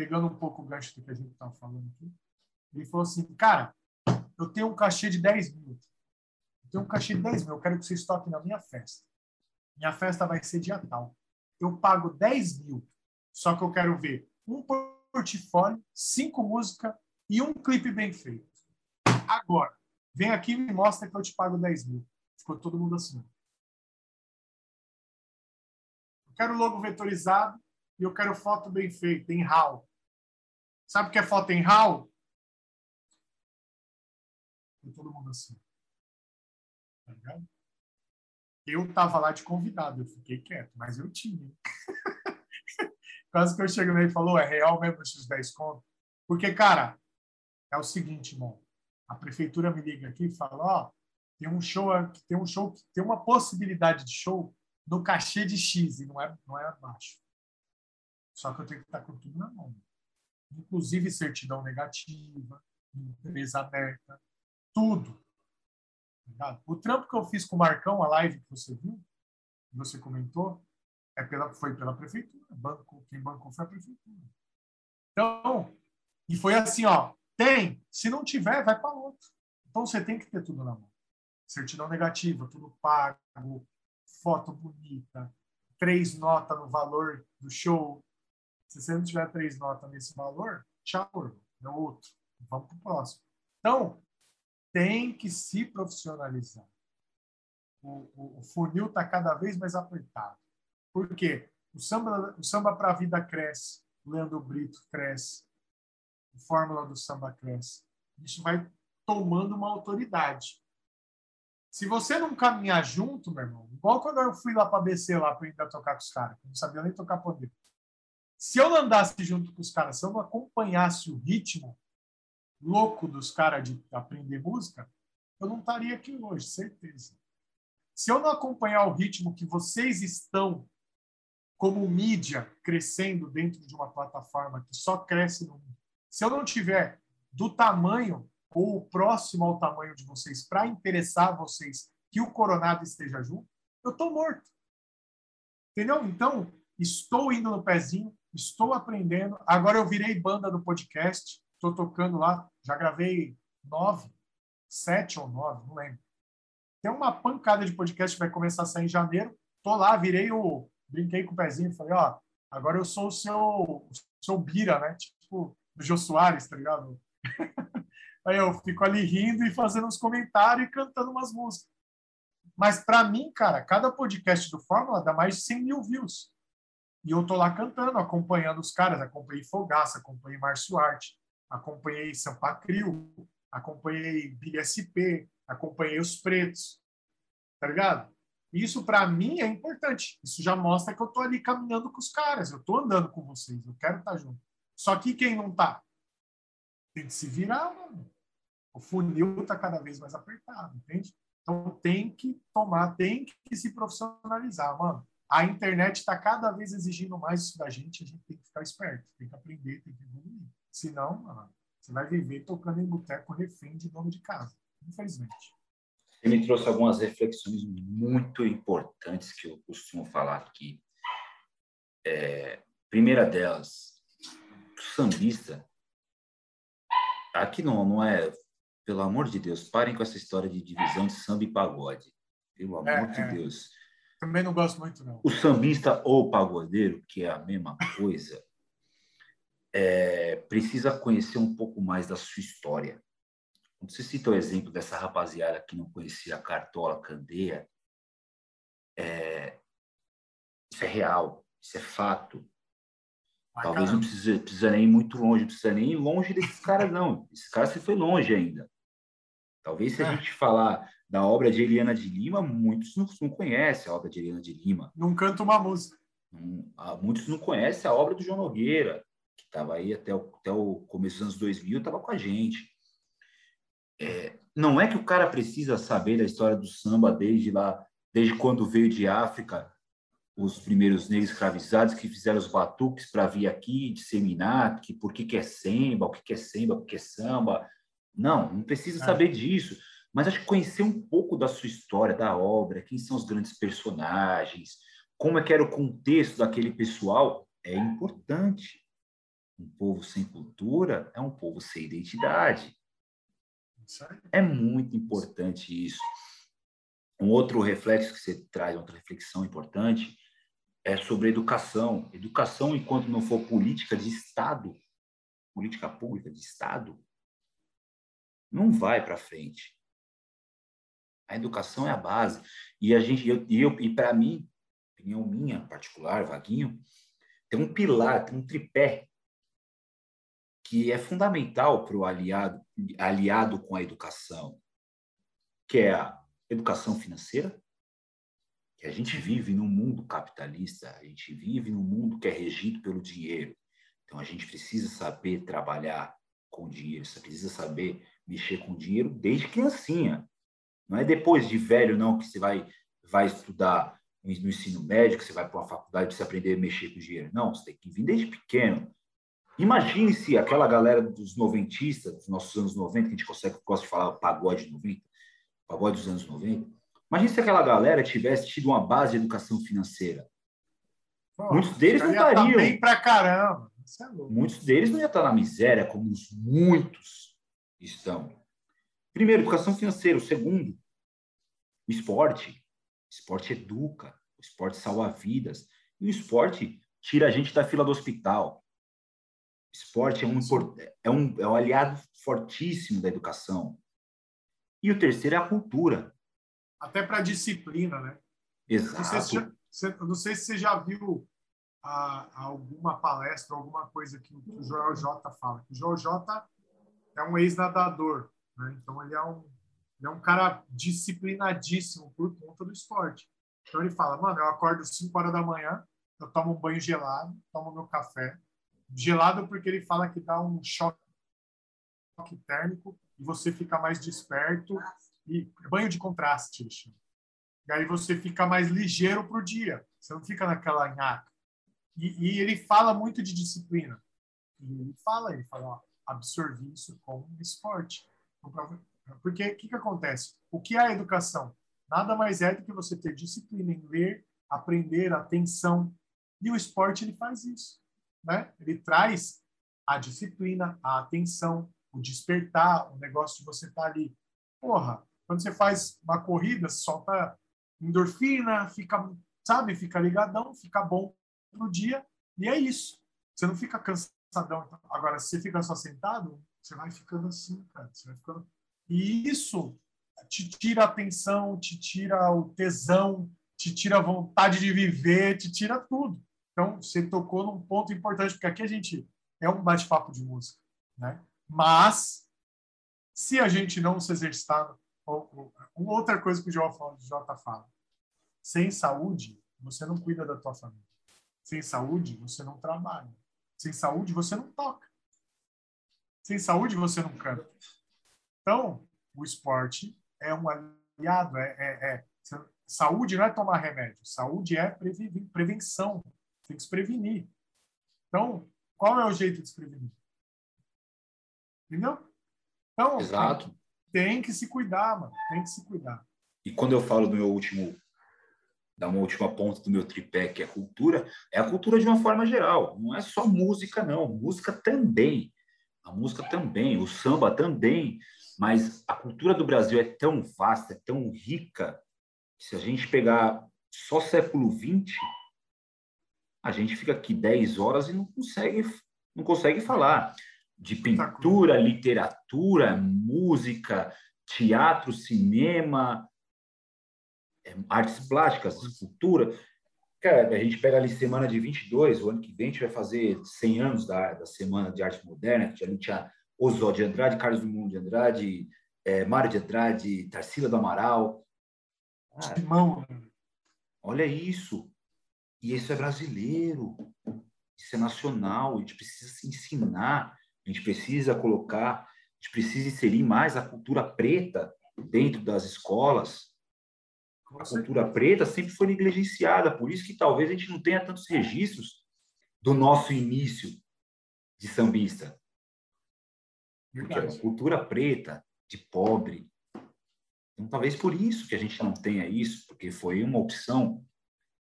pegando um pouco o gancho do que a gente estava falando aqui, ele falou assim, cara, eu tenho um cachê de 10 mil. Eu tenho um cachê de 10 mil, eu quero que vocês toquem na minha festa. Minha festa vai ser dia tal. Eu pago 10 mil, só que eu quero ver um portfólio, cinco músicas e um clipe bem feito. Agora, vem aqui e me mostra que eu te pago 10 mil. Ficou todo mundo assim. Eu quero logo vetorizado e eu quero foto bem feita, em RAW. Sabe o que é RAW? E todo mundo assim. Tá ligado? Eu tava lá de convidado, eu fiquei quieto, mas eu tinha. Quase que eu chego nele e falou, é real mesmo esses 10 contos? Porque, cara, é o seguinte, irmão. A prefeitura me liga aqui e fala, ó, oh, tem um show, tem um show, tem uma possibilidade de show no cachê de X e não é, não é baixo. Só que eu tenho que estar com tudo na mão. Inclusive certidão negativa, empresa aberta, tudo. O trampo que eu fiz com o Marcão, a live que você viu, que você comentou, é pela, foi pela prefeitura. Banco, quem bancou foi a prefeitura. Então, e foi assim, ó, tem, se não tiver, vai para outro. Então você tem que ter tudo na mão. Certidão negativa, tudo pago, foto bonita, três notas no valor do show. Se você não tiver três notas nesse valor, tchau, é outro. Vamos para o próximo. Então, tem que se profissionalizar. O, o, o funil está cada vez mais apertado. Por quê? O samba, o samba para a vida cresce, o Leandro Brito cresce, a Fórmula do Samba cresce. Isso vai tomando uma autoridade. Se você não caminhar junto, meu irmão, igual quando eu fui lá para BC lá para ainda tocar com os caras, eu não sabia nem tocar poder. Se eu não andasse junto com os caras, se eu não acompanhasse o ritmo louco dos caras de aprender música, eu não estaria aqui hoje, certeza. Se eu não acompanhar o ritmo que vocês estão como mídia crescendo dentro de uma plataforma que só cresce no mundo, se eu não tiver do tamanho ou próximo ao tamanho de vocês para interessar vocês que o coronado esteja junto, eu estou morto. Entendeu? Então, estou indo no pezinho, estou aprendendo. Agora eu virei banda do podcast, estou tocando lá, já gravei nove, sete ou nove, não lembro. Tem uma pancada de podcast que vai começar a sair em janeiro. Tô lá, virei o. Brinquei com o pezinho, falei, ó, agora eu sou o seu, o seu Bira, né? Tipo, do Jô Soares, tá ligado? Aí eu fico ali rindo e fazendo uns comentários e cantando umas músicas. Mas para mim, cara, cada podcast do Fórmula dá mais de 100 mil views. E eu tô lá cantando, acompanhando os caras. Acompanhei Fogaça, acompanhei Márcio Arte, acompanhei Sampa Crio, acompanhei BSP, acompanhei os Pretos. Tá ligado? Isso para mim é importante. Isso já mostra que eu tô ali caminhando com os caras. Eu tô andando com vocês. Eu quero estar tá junto. Só que quem não tá? Tem que se virar, mano. O funil está cada vez mais apertado, entende? Então tem que tomar, tem que se profissionalizar, mano. A internet está cada vez exigindo mais isso da gente, a gente tem que ficar esperto, tem que aprender, tem que evoluir. Senão, mano, você vai viver tocando em boteco refém de dono de casa, infelizmente. Você me trouxe algumas reflexões muito importantes que eu costumo falar aqui. É, primeira delas, sambista, aqui não, não é, pelo amor de Deus, parem com essa história de divisão de samba e pagode. Pelo amor é, de é. Deus. Também não gosto muito, não. O sambista ou pagodeiro, que é a mesma coisa, é, precisa conhecer um pouco mais da sua história. Quando você cita o exemplo dessa rapaziada que não conhecia a Cartola Candeia, é, isso é real, isso é fato. Talvez não precisa, precisa nem ir muito longe, precisa nem ir longe desses caras, não. Esse cara se foi longe ainda. Talvez se a é. gente falar da obra de Eliana de Lima, muitos não, não conhecem a obra de Eliana de Lima. Não canta uma música. Ah, muitos não conhecem a obra do João Nogueira, que estava aí até o, até o começo dos anos 2000, estava com a gente. É, não é que o cara precisa saber da história do samba desde lá, desde quando veio de África, os primeiros negros escravizados que fizeram os batuques para vir aqui disseminar que por que, que é samba, o que, que é samba, o que é samba. Não, não precisa é. saber disso. Mas acho que conhecer um pouco da sua história, da obra, quem são os grandes personagens, como é que era o contexto daquele pessoal, é importante. Um povo sem cultura é um povo sem identidade. É muito importante isso. Um outro reflexo que você traz, outra reflexão importante, é sobre educação. Educação, enquanto não for política de Estado, política pública de Estado, não vai para frente. A educação é a base. E a gente, eu, eu e para mim, opinião minha particular, Vaguinho, tem um pilar, tem um tripé que é fundamental para o aliado, aliado com a educação, que é a educação financeira, que a gente vive num mundo capitalista, a gente vive num mundo que é regido pelo dinheiro. Então a gente precisa saber trabalhar com dinheiro, você precisa saber mexer com dinheiro desde criancinha. Não é depois de velho não que você vai vai estudar no ensino médio, que você vai para uma faculdade para você aprender a mexer com dinheiro. Não, você tem que vir desde pequeno. Imagine se aquela galera dos noventistas, dos nossos anos 90, que a gente consegue, gosta de falar pagode 90, pagode dos anos 90. Imagine se aquela galera tivesse tido uma base de educação financeira. Pô, Muitos deles não estariam. Tá bem pra caramba. É Muitos deles não iam estar na miséria, como os muitos estão. Primeiro, educação financeira. O segundo, o esporte. O esporte educa, o esporte salva vidas. E o esporte tira a gente da fila do hospital. O esporte é um, é um, é um aliado fortíssimo da educação. E o terceiro é a cultura. Até para disciplina, né? Exato. Não sei se, já, não sei se você já viu a, a alguma palestra, alguma coisa que o Joel J fala. O Joel J é um ex-nadador, né? então ele é um, ele é um cara disciplinadíssimo por conta do esporte. Então ele fala, mano, eu acordo 5 horas da manhã, eu tomo um banho gelado, tomo meu café. Gelado porque ele fala que dá um choque térmico e você fica mais desperto. E banho de contraste, ele chama. E aí você fica mais ligeiro para o dia. Você não fica naquela nhaca. E, e, ele fala muito de disciplina. E ele fala, ele fala, ó, absorvi isso como um esporte. Porque o que, que acontece? O que é a educação? Nada mais é do que você ter disciplina em ler, aprender, atenção. E o esporte ele faz isso. Né? Ele traz a disciplina, a atenção, o despertar, o negócio de você estar tá ali. Porra, quando você faz uma corrida, solta endorfina, fica, sabe, fica ligadão, fica bom pro dia, e é isso. Você não fica cansadão. Agora, se fica só sentado, você vai ficando assim, cara. Você vai ficando e isso te tira a atenção, te tira o tesão, te tira a vontade de viver, te tira tudo. Então, você tocou num ponto importante, porque aqui a gente é um bate-papo de música, né? Mas, se a gente não se exercitar, uma outra coisa que o Jota fala, sem saúde, você não cuida da tua família. Sem saúde, você não trabalha. Sem saúde, você não toca. Sem saúde, você não canta. Então, o esporte é um aliado. É, é, é, saúde não é tomar remédio. Saúde é prevenção. Tem que se prevenir. Então, qual é o jeito de se prevenir? Entendeu? Então, Exato. Tem, tem que se cuidar, mano. Tem que se cuidar. E quando eu falo do meu último da uma última ponta do meu tripé, que é a cultura, é a cultura de uma forma geral. Não é só música, não. Música também. A música também, o samba também. Mas a cultura do Brasil é tão vasta, é tão rica, que se a gente pegar só século XX, a gente fica aqui 10 horas e não consegue, não consegue falar de pintura, literatura, música, teatro, cinema, artes plásticas, escultura. Cara, a gente pega ali semana de 22, o ano que vem a gente vai fazer 100 anos da, da Semana de Arte Moderna, que a gente tinha Oswald de Andrade, Carlos Drummond de Andrade, é, Mário de Andrade, Tarsila do Amaral. Mão. Olha isso. E isso é brasileiro. Isso é nacional. A gente precisa se ensinar. A gente precisa colocar, a gente precisa inserir mais a cultura preta dentro das escolas. A cultura preta sempre foi negligenciada, por isso que talvez a gente não tenha tantos registros do nosso início de sambista. Porque é uma cultura preta, de pobre. Então, talvez por isso que a gente não tenha isso, porque foi uma opção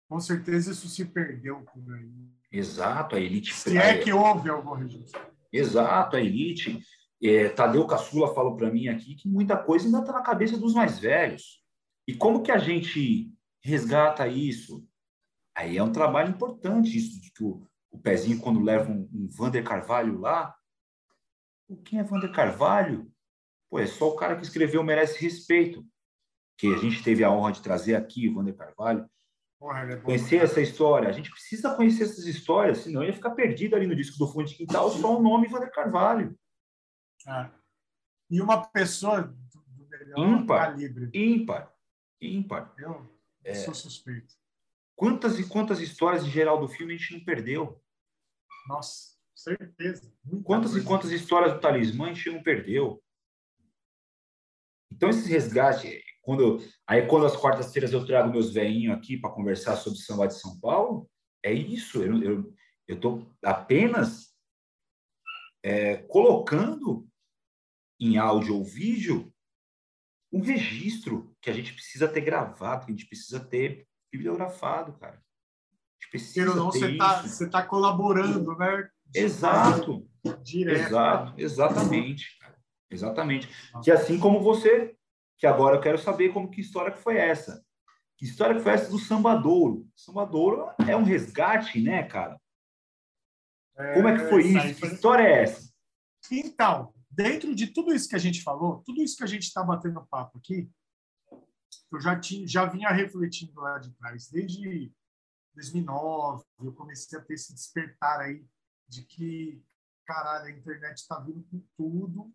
Com certeza isso se perdeu por aí. Exato, a elite. Se é que houve algum registro. Exato, a elite. É, Tadeu Caçula falou para mim aqui que muita coisa ainda está na cabeça dos mais velhos. E como que a gente resgata isso? Aí é um trabalho importante isso de que o, o pezinho quando leva um, um Vander Carvalho lá, quem é Vander Carvalho? Pô, é só o cara que escreveu merece respeito, que a gente teve a honra de trazer aqui o Vander Carvalho. Porra, é conhecer essa história. A gente precisa conhecer essas histórias, senão ia ficar perdido ali no disco do Fundo de Quintal só o nome Vander Carvalho. É. E uma pessoa do melhor ímpar, calibre. Ímpar. Ímpar. Eu é. sou suspeito. Quantas e quantas histórias em geral do filme a gente não perdeu? Nossa, certeza. Quantas coisa. e quantas histórias do Talismã a gente não perdeu? Então, esse resgate, quando aí quando as quartas-feiras eu trago meus veinhos aqui para conversar sobre samba de São Paulo, é isso. Eu eu eu estou apenas é, colocando em áudio ou vídeo um registro que a gente precisa ter gravado, que a gente precisa ter bibliografado, cara. A gente precisa não, ter você está você tá colaborando, né? Exato. Direto. Exato, exatamente. Cara. Exatamente. Que assim como você, que agora eu quero saber como que história que foi essa. Que história que foi essa do Sambadouro? Sambadouro é um resgate, né, cara? É, como é que foi isso? Que história é essa? Então, dentro de tudo isso que a gente falou, tudo isso que a gente está batendo papo aqui, eu já, tinha, já vinha refletindo lá de trás. Desde 2009, eu comecei a ter esse despertar aí de que, caralho, a internet está vindo com tudo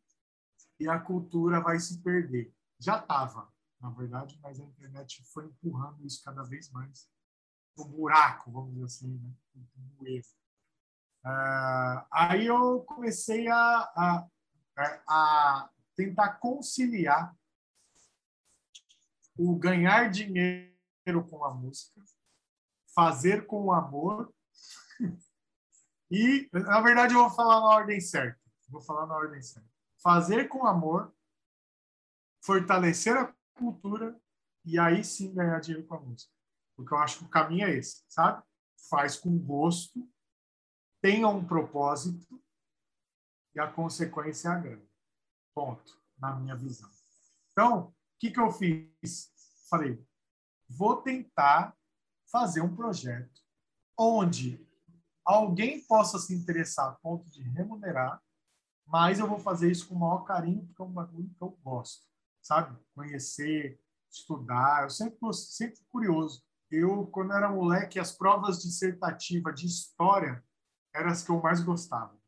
e a cultura vai se perder. Já estava, na verdade, mas a internet foi empurrando isso cada vez mais no buraco, vamos dizer assim, né? no erro. Uh, aí eu comecei a, a, a tentar conciliar o ganhar dinheiro com a música, fazer com amor e, na verdade, eu vou falar na ordem certa. Vou falar na ordem certa. Fazer com amor, fortalecer a cultura e aí sim ganhar dinheiro com a música. Porque eu acho que o caminho é esse, sabe? Faz com gosto, tenha um propósito e a consequência é a grana. Ponto, na minha visão. Então, o que, que eu fiz? Falei, vou tentar fazer um projeto onde alguém possa se interessar a ponto de remunerar, mas eu vou fazer isso com o maior carinho, porque é um bagulho que eu gosto, sabe? Conhecer, estudar. Eu sempre, sempre curioso. Eu, quando era moleque, as provas dissertativas de história eram as que eu mais gostava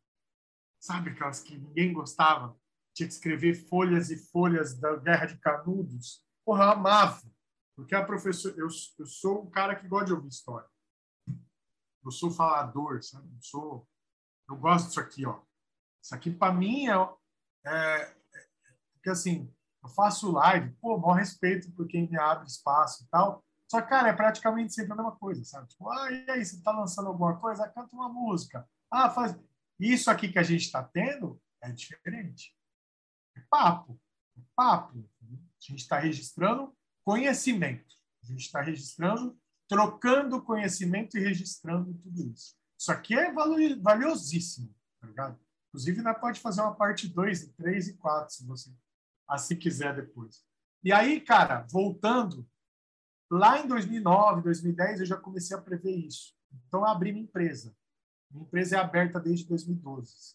sabe aquelas que ninguém gostava? Tinha que escrever folhas e folhas da Guerra de Canudos. Porra, eu amava. Porque a professora, eu, eu sou um cara que gosta de ouvir história. Eu sou falador, sabe? Eu sou, eu gosto disso aqui, ó. Isso aqui para mim é, é, é, porque assim, eu faço live, pô, maior respeito por quem me abre espaço e tal. Só que, cara, é praticamente sempre a mesma coisa, sabe? Tipo, ah, e aí, você tá lançando alguma coisa? Canta uma música. Ah, faz. Isso aqui que a gente está tendo é diferente. É papo. É papo. A gente está registrando conhecimento. A gente está registrando, trocando conhecimento e registrando tudo isso. Isso aqui é valiosíssimo, tá ligado? Inclusive, nós pode fazer uma parte 2, 3 e 4, se você assim quiser depois. E aí, cara, voltando, lá em 2009, 2010, eu já comecei a prever isso. Então, eu abri minha empresa. Minha empresa é aberta desde 2012.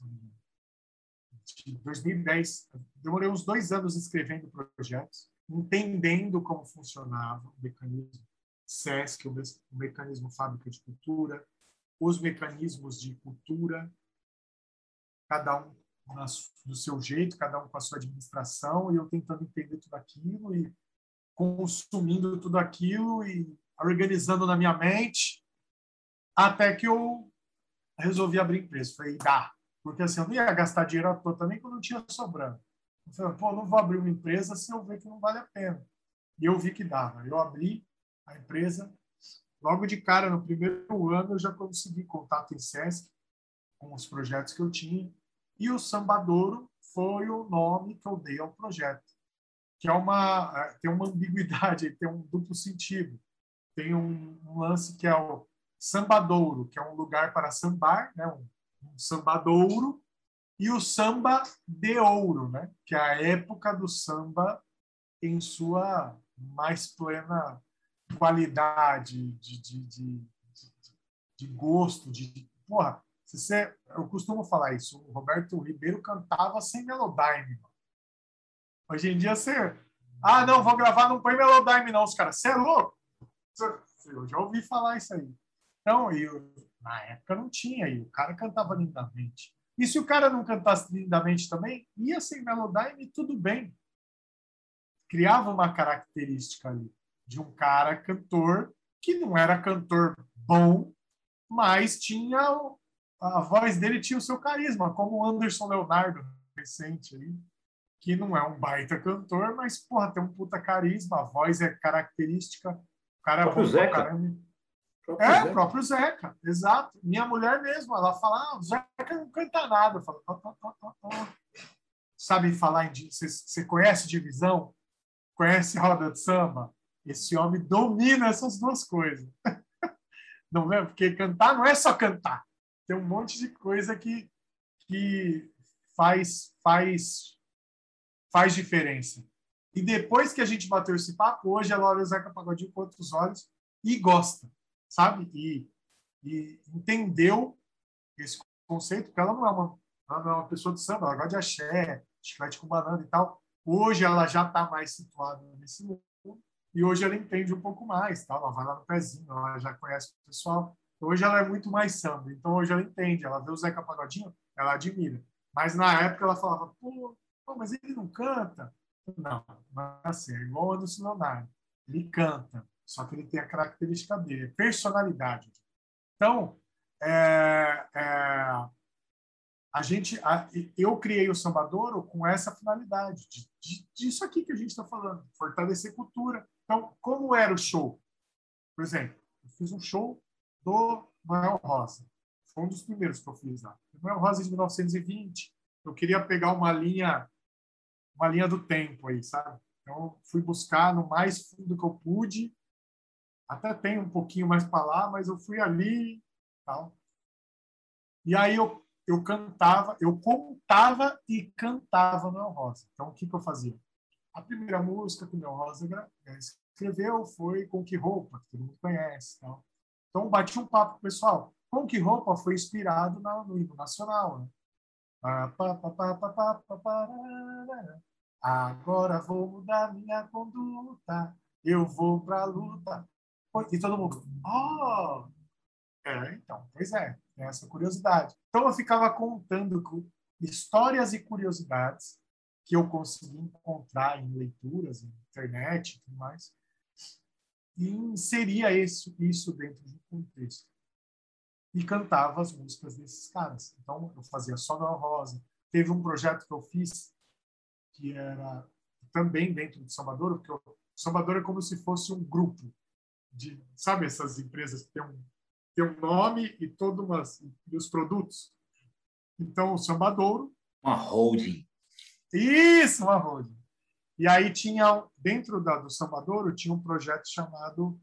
De 2010, demorei uns dois anos escrevendo projetos, entendendo como funcionava o mecanismo SESC, o mecanismo Fábrica de Cultura, os mecanismos de cultura, cada um do seu jeito, cada um com a sua administração, e eu tentando entender tudo aquilo e consumindo tudo aquilo e organizando na minha mente, até que eu resolvi abrir empresa. Falei, dá. Porque assim, eu não ia gastar dinheiro à toa também quando não tinha sobrando. Eu falei, pô, não vou abrir uma empresa se eu ver que não vale a pena. E eu vi que dava. Eu abri a empresa. Logo de cara, no primeiro ano, eu já consegui contato em SESC com os projetos que eu tinha. E o Sambadouro foi o nome que eu dei ao projeto, que é uma, é, tem uma ambiguidade, tem um duplo sentido. tem um, um, lance que é o sambadouro, que é um lugar para sambar, né? um, um sambadouro, e o samba de ouro, né? que é a época do samba em sua mais plena qualidade de, de, de, de gosto, de, porra, você, eu costumo falar isso, o Roberto Ribeiro cantava sem melodyne. Hoje em dia você, ah, não, vou gravar, não põe melodyne não, os caras, você é louco? Eu já ouvi falar isso aí. Então, eu, na época não tinha, e o cara cantava lindamente. E se o cara não cantasse lindamente também, ia sem melodyne tudo bem. Criava uma característica ali de um cara cantor que não era cantor bom, mas tinha a voz dele tinha o seu carisma, como o Anderson Leonardo recente aí, que não é um baita cantor, mas porra, tem um puta carisma, a voz é característica, o cara é bom Zeca. caramba. Próprio é, Zeca. próprio Zeca, exato. Minha mulher mesmo, ela fala, ah, o Zeca não canta nada. Eu falo, ah, ah, ah, Sabe falar em... Você, conhece divisão? Conhece roda de samba? Esse homem domina essas duas coisas. Não é? Porque cantar não é só cantar. Tem um monte de coisa que, que faz, faz, faz diferença. E depois que a gente bateu esse papo, hoje ela olha o Zeca Pagodinho com outros olhos e gosta, sabe? E, e entendeu esse conceito, porque ela não é uma, ela não é uma pessoa de samba, ela gosta de axé, chiclete com banana e tal. Hoje ela já está mais situada nesse mundo e hoje ela entende um pouco mais, tá? ela vai lá no pezinho, ela já conhece o pessoal. Hoje ela é muito mais samba, então hoje ela entende, ela vê o Zeca Pagodinho, ela admira. Mas na época ela falava, pô, mas ele não canta? Não, não é assim, é igual o Anderson Leonardo. Ele canta, só que ele tem a característica dele, personalidade. Então, é, é, a gente, a, eu criei o Sambadouro com essa finalidade, de, de, disso aqui que a gente está falando, fortalecer cultura, então, como era o show? Por exemplo, eu fiz um show do Noel Rosa. Foi um dos primeiros que eu fiz lá. Noel Rosa de 1920. Eu queria pegar uma linha, uma linha do tempo aí, sabe? Então, fui buscar no mais fundo que eu pude. Até tem um pouquinho mais para lá, mas eu fui ali, tal. E aí eu eu cantava, eu contava e cantava Noel Rosa. Então, o que, que eu fazia? A primeira música que o Rosa escreveu foi Com Que Roupa, que todo mundo conhece. Então, então bati um papo com o pessoal. Com Que Roupa foi inspirado no hino nacional. Né? Agora vou mudar minha conduta, eu vou para a luta. E todo mundo, oh! É, então, pois é, tem essa curiosidade. Então eu ficava contando histórias e curiosidades que eu consegui encontrar em leituras, na internet e tudo mais, e inseria isso, isso dentro de um contexto. E cantava as músicas desses caras. Então, eu fazia só da Rosa. Teve um projeto que eu fiz que era também dentro de Salvador, porque Salvador é como se fosse um grupo de, sabe, essas empresas que tem um, tem um nome e todos umas, e os produtos. Então, o Sambadouro. Uma holding. Isso, uma holding. E aí tinha, dentro da, do Sambadouro, tinha um projeto chamado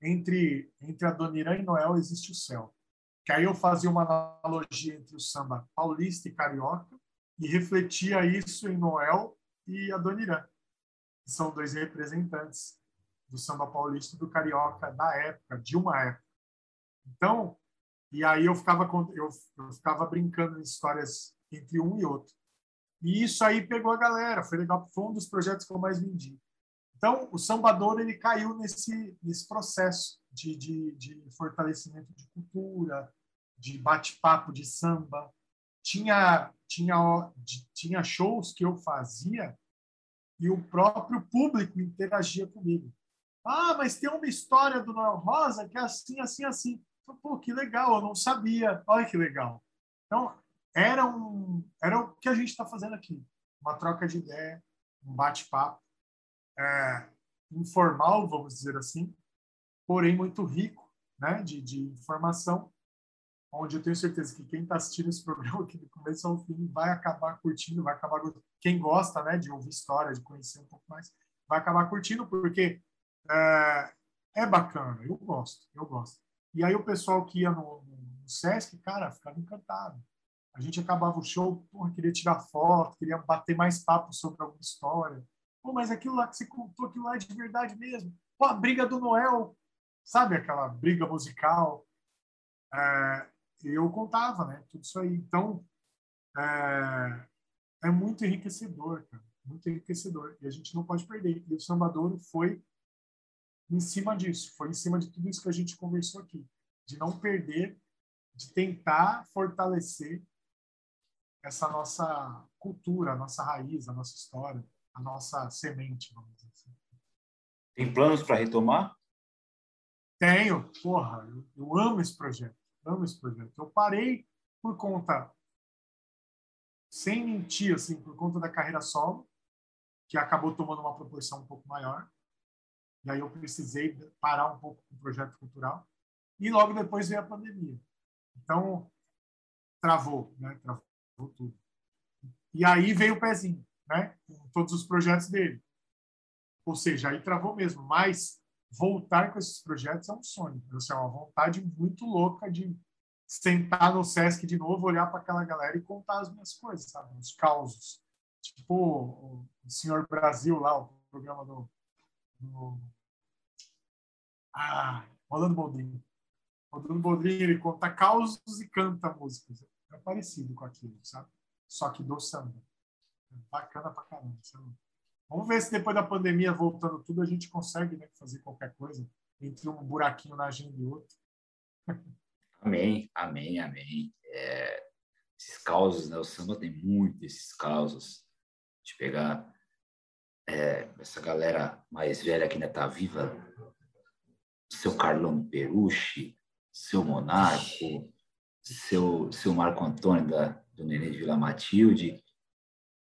Entre, entre a Dona Irã e Noel Existe o Céu. Que aí eu fazia uma analogia entre o samba paulista e carioca e refletia isso em Noel e a Dona Irã, que são dois representantes do samba paulista do carioca da época, de uma época. Então, e aí eu ficava eu, eu ficava brincando em histórias entre um e outro. E isso aí pegou a galera, foi legal, foi um dos projetos que eu mais vendi. Então, o sambador ele caiu nesse, nesse processo de, de, de fortalecimento de cultura, de bate-papo de samba. Tinha, tinha, tinha shows que eu fazia e o próprio público interagia comigo. Ah, mas tem uma história do Noel Rosa que é assim, assim, assim. Pô, que legal, eu não sabia. Olha que legal. Então, era, um, era o que a gente está fazendo aqui. Uma troca de ideia, um bate-papo é, informal, vamos dizer assim, porém muito rico né, de, de informação, onde eu tenho certeza que quem está assistindo esse programa aqui do começo ao fim vai acabar curtindo, vai acabar quem gosta né, de ouvir história, de conhecer um pouco mais, vai acabar curtindo, porque é, É bacana, eu gosto, eu gosto. E aí o pessoal que ia no, no Sesc, cara, ficava encantado. A gente acabava o show, porra, queria tirar foto, queria bater mais papo sobre alguma história. Pô, mas aquilo lá que você contou, aquilo lá é de verdade mesmo. Pô, a briga do Noel, sabe aquela briga musical? É, eu contava, né? Tudo isso aí. Então, é, é muito enriquecedor, cara. Muito enriquecedor. E a gente não pode perder. E o Sambadouro foi em cima disso, foi em cima de tudo isso que a gente conversou aqui, de não perder, de tentar fortalecer essa nossa cultura, a nossa raiz, a nossa história, a nossa semente, vamos dizer assim. Tem planos para retomar? Tenho, porra, eu, eu amo esse projeto, amo esse projeto. Eu parei por conta, sem mentir, assim, por conta da carreira solo, que acabou tomando uma proporção um pouco maior. E aí eu precisei parar um pouco com o projeto cultural. E logo depois veio a pandemia. Então, travou, né? Travou tudo. E aí veio o pezinho, né? Com todos os projetos dele. Ou seja, aí travou mesmo. Mas voltar com esses projetos é um sonho. Assim, é uma vontade muito louca de sentar no Sesc de novo, olhar para aquela galera e contar as minhas coisas, sabe? Os causos. Tipo o Senhor Brasil lá, o programa do, do... Ah, Rolando Boldrini. Rolando Boldrini, ele conta causos e canta músicas. É parecido com aquilo, sabe? Só que do samba. É bacana pra caramba. Sabe? Vamos ver se depois da pandemia, voltando tudo, a gente consegue né, fazer qualquer coisa entre um buraquinho na agenda e outro. Amém, amém, amém. É, esses causos, né? O samba tem muito esses causos. De pegar é, essa galera mais velha que ainda está viva, seu Carlão Perucci, seu Monarco, seu, seu Marco Antônio da, do Nenê de Vila Matilde.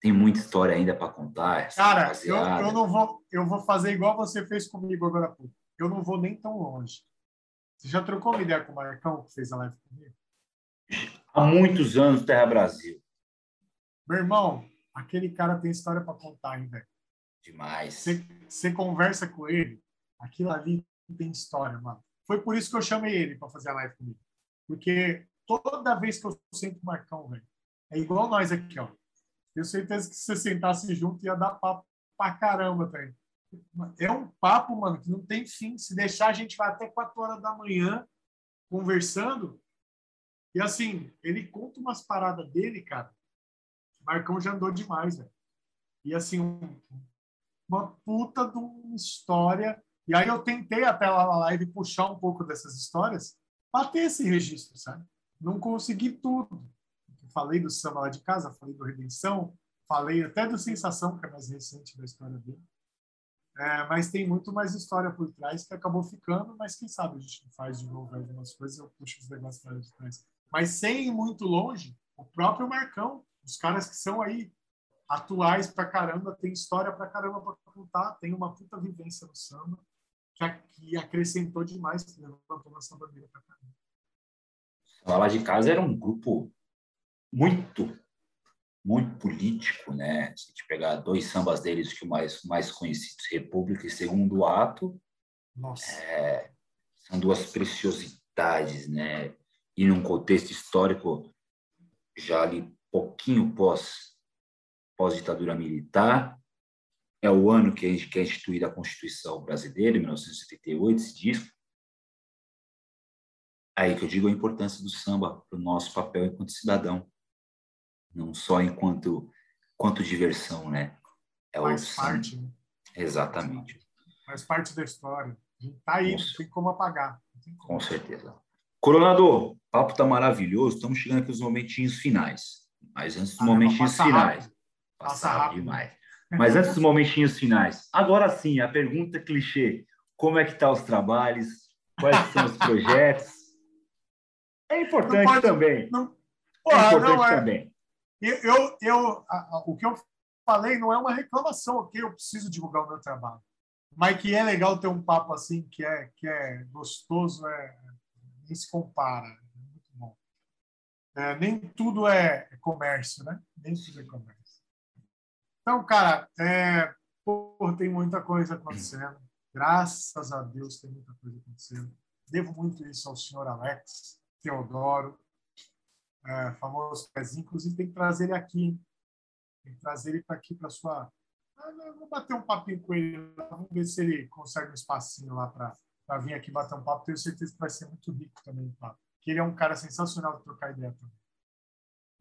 Tem muita história ainda para contar. Cara, eu, eu, não vou, eu vou fazer igual você fez comigo agora há pouco. Eu não vou nem tão longe. Você já trocou uma ideia com o Marcão, que fez a live comigo? Há muitos anos, Terra Brasil. Meu irmão, aquele cara tem história para contar, velho? Demais. Você, você conversa com ele, aquilo ali tem história, mano. Foi por isso que eu chamei ele para fazer a live comigo. Porque toda vez que eu sinto o Marcão, velho, é igual nós aqui, ó. Tenho certeza que se você sentasse junto ia dar papo pra caramba, velho. É um papo, mano, que não tem fim. Se deixar, a gente vai até 4 horas da manhã conversando. E assim, ele conta umas paradas dele, cara. Marcão já andou demais, velho. E assim, um, uma puta de uma história. E aí eu tentei até lá na live puxar um pouco dessas histórias para ter esse registro, sabe? Não consegui tudo. Falei do samba lá de casa, falei do Redenção, falei até do Sensação, que é mais recente da história dele. É, mas tem muito mais história por trás que acabou ficando, mas quem sabe a gente faz de novo algumas coisas, eu puxo os negócios para trás. Mas sem ir muito longe, o próprio Marcão, os caras que são aí atuais pra caramba, tem história pra caramba pra contar, tem uma puta vivência no samba que, acrescentou demais, que levantou nossa bandeira pra caramba. Lá de casa era um grupo muito, muito político, né? Se a gente pegar dois sambas deles, que o mais, mais conhecidos, República e Segundo Ato, é, são duas preciosidades, né? E num contexto histórico já ali pouquinho pós pós-ditadura militar. É o ano que, a gente, que é instituída a Constituição Brasileira, em 1978, esse disco. Aí que eu digo a importância do samba para o nosso papel enquanto cidadão, não só enquanto, enquanto diversão, né? É Faz parte. Né? Exatamente. Faz parte da história. Está aí, não tem como apagar. Com certeza. Coronador, o papo está maravilhoso. Estamos chegando aqui nos momentinhos finais. Mas antes dos ah, momentinhos finais, rápido. Passava demais. Mas antes dos momentinhos finais, agora sim, a pergunta clichê: como é que tá os trabalhos? Quais são os projetos? É importante pode, também. Não, é importante não, é, também. Eu, eu, a, a, o que eu falei não é uma reclamação, ok? Eu preciso divulgar o meu trabalho. Mas que é legal ter um papo assim, que é, que é gostoso, é, nem se compara. É muito bom. É, nem tudo é comércio, né? Nem tudo é comércio. Então, cara, é, tem muita coisa acontecendo. Graças a Deus tem muita coisa acontecendo. Devo muito isso ao senhor Alex, Teodoro, é, famoso pezinho. Inclusive, tem que trazer ele aqui. Tem que trazer ele para aqui, para sua. Ah, vou bater um papinho com ele. Vamos ver se ele consegue um espacinho lá para vir aqui bater um papo. Tenho certeza que vai ser muito rico também o papo. Que ele é um cara sensacional de trocar ideia também.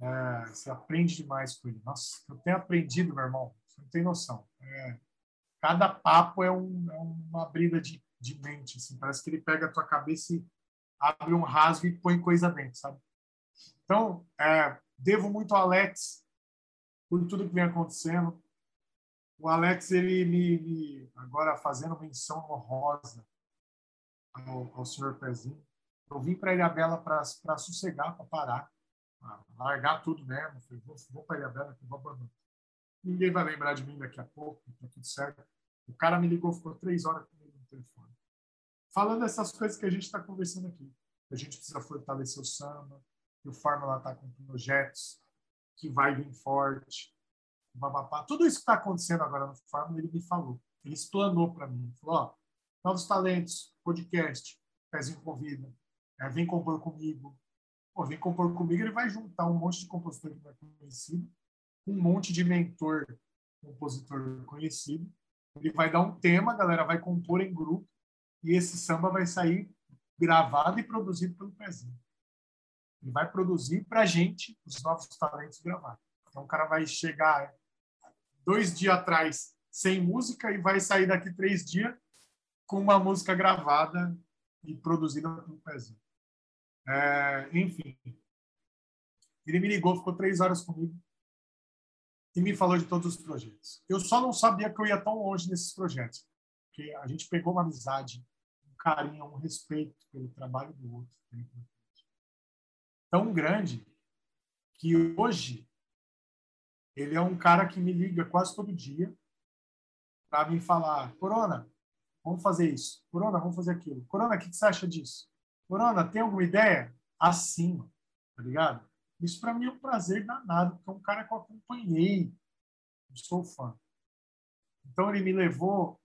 É, você aprende demais com ele. Nossa, eu tenho aprendido, meu irmão. Você não tem noção. É, cada papo é, um, é uma briga de, de mente. Assim. Parece que ele pega a tua cabeça e abre um rasgo e põe coisa dentro, sabe? Então, é, devo muito ao Alex por tudo que vem acontecendo. O Alex, ele me, me agora fazendo menção honrosa ao, ao senhor Pezinho. Eu vim para Ilhabela para sossegar, para parar, largar tudo mesmo. Falei, vou, vou para Ilhabela, vou abandonar. Ninguém vai lembrar de mim daqui a pouco, tá tudo certo. O cara me ligou, ficou três horas comigo no telefone. Falando essas coisas que a gente está conversando aqui. A gente precisa fortalecer o samba, que o Fórmula está com projetos, que vai vir forte. Babapá. Tudo isso que está acontecendo agora no Fórmula, ele me falou. Ele explanou para mim. Falou: ó, novos talentos, podcast, pezinho convida, é, vem compor comigo. Pô, vem compor comigo, ele vai juntar um monte de compositor que não é conhecido um monte de mentor, compositor conhecido. Ele vai dar um tema, a galera vai compor em grupo e esse samba vai sair gravado e produzido pelo Pezinho. Ele vai produzir para a gente os novos talentos gravar. Então o cara vai chegar dois dias atrás sem música e vai sair daqui três dias com uma música gravada e produzida pelo Pezinho. É, enfim, ele me ligou, ficou três horas comigo e me falou de todos os projetos. Eu só não sabia que eu ia tão longe nesses projetos, porque a gente pegou uma amizade, um carinho, um respeito pelo trabalho do outro, tão grande que hoje ele é um cara que me liga quase todo dia para me falar, Corona, vamos fazer isso. Corona, vamos fazer aquilo. Corona, o que você acha disso? Corona, tem alguma ideia? Assim, tá ligado? Isso para mim é um prazer danado, porque é um cara que eu acompanhei, eu sou fã. Então ele me levou,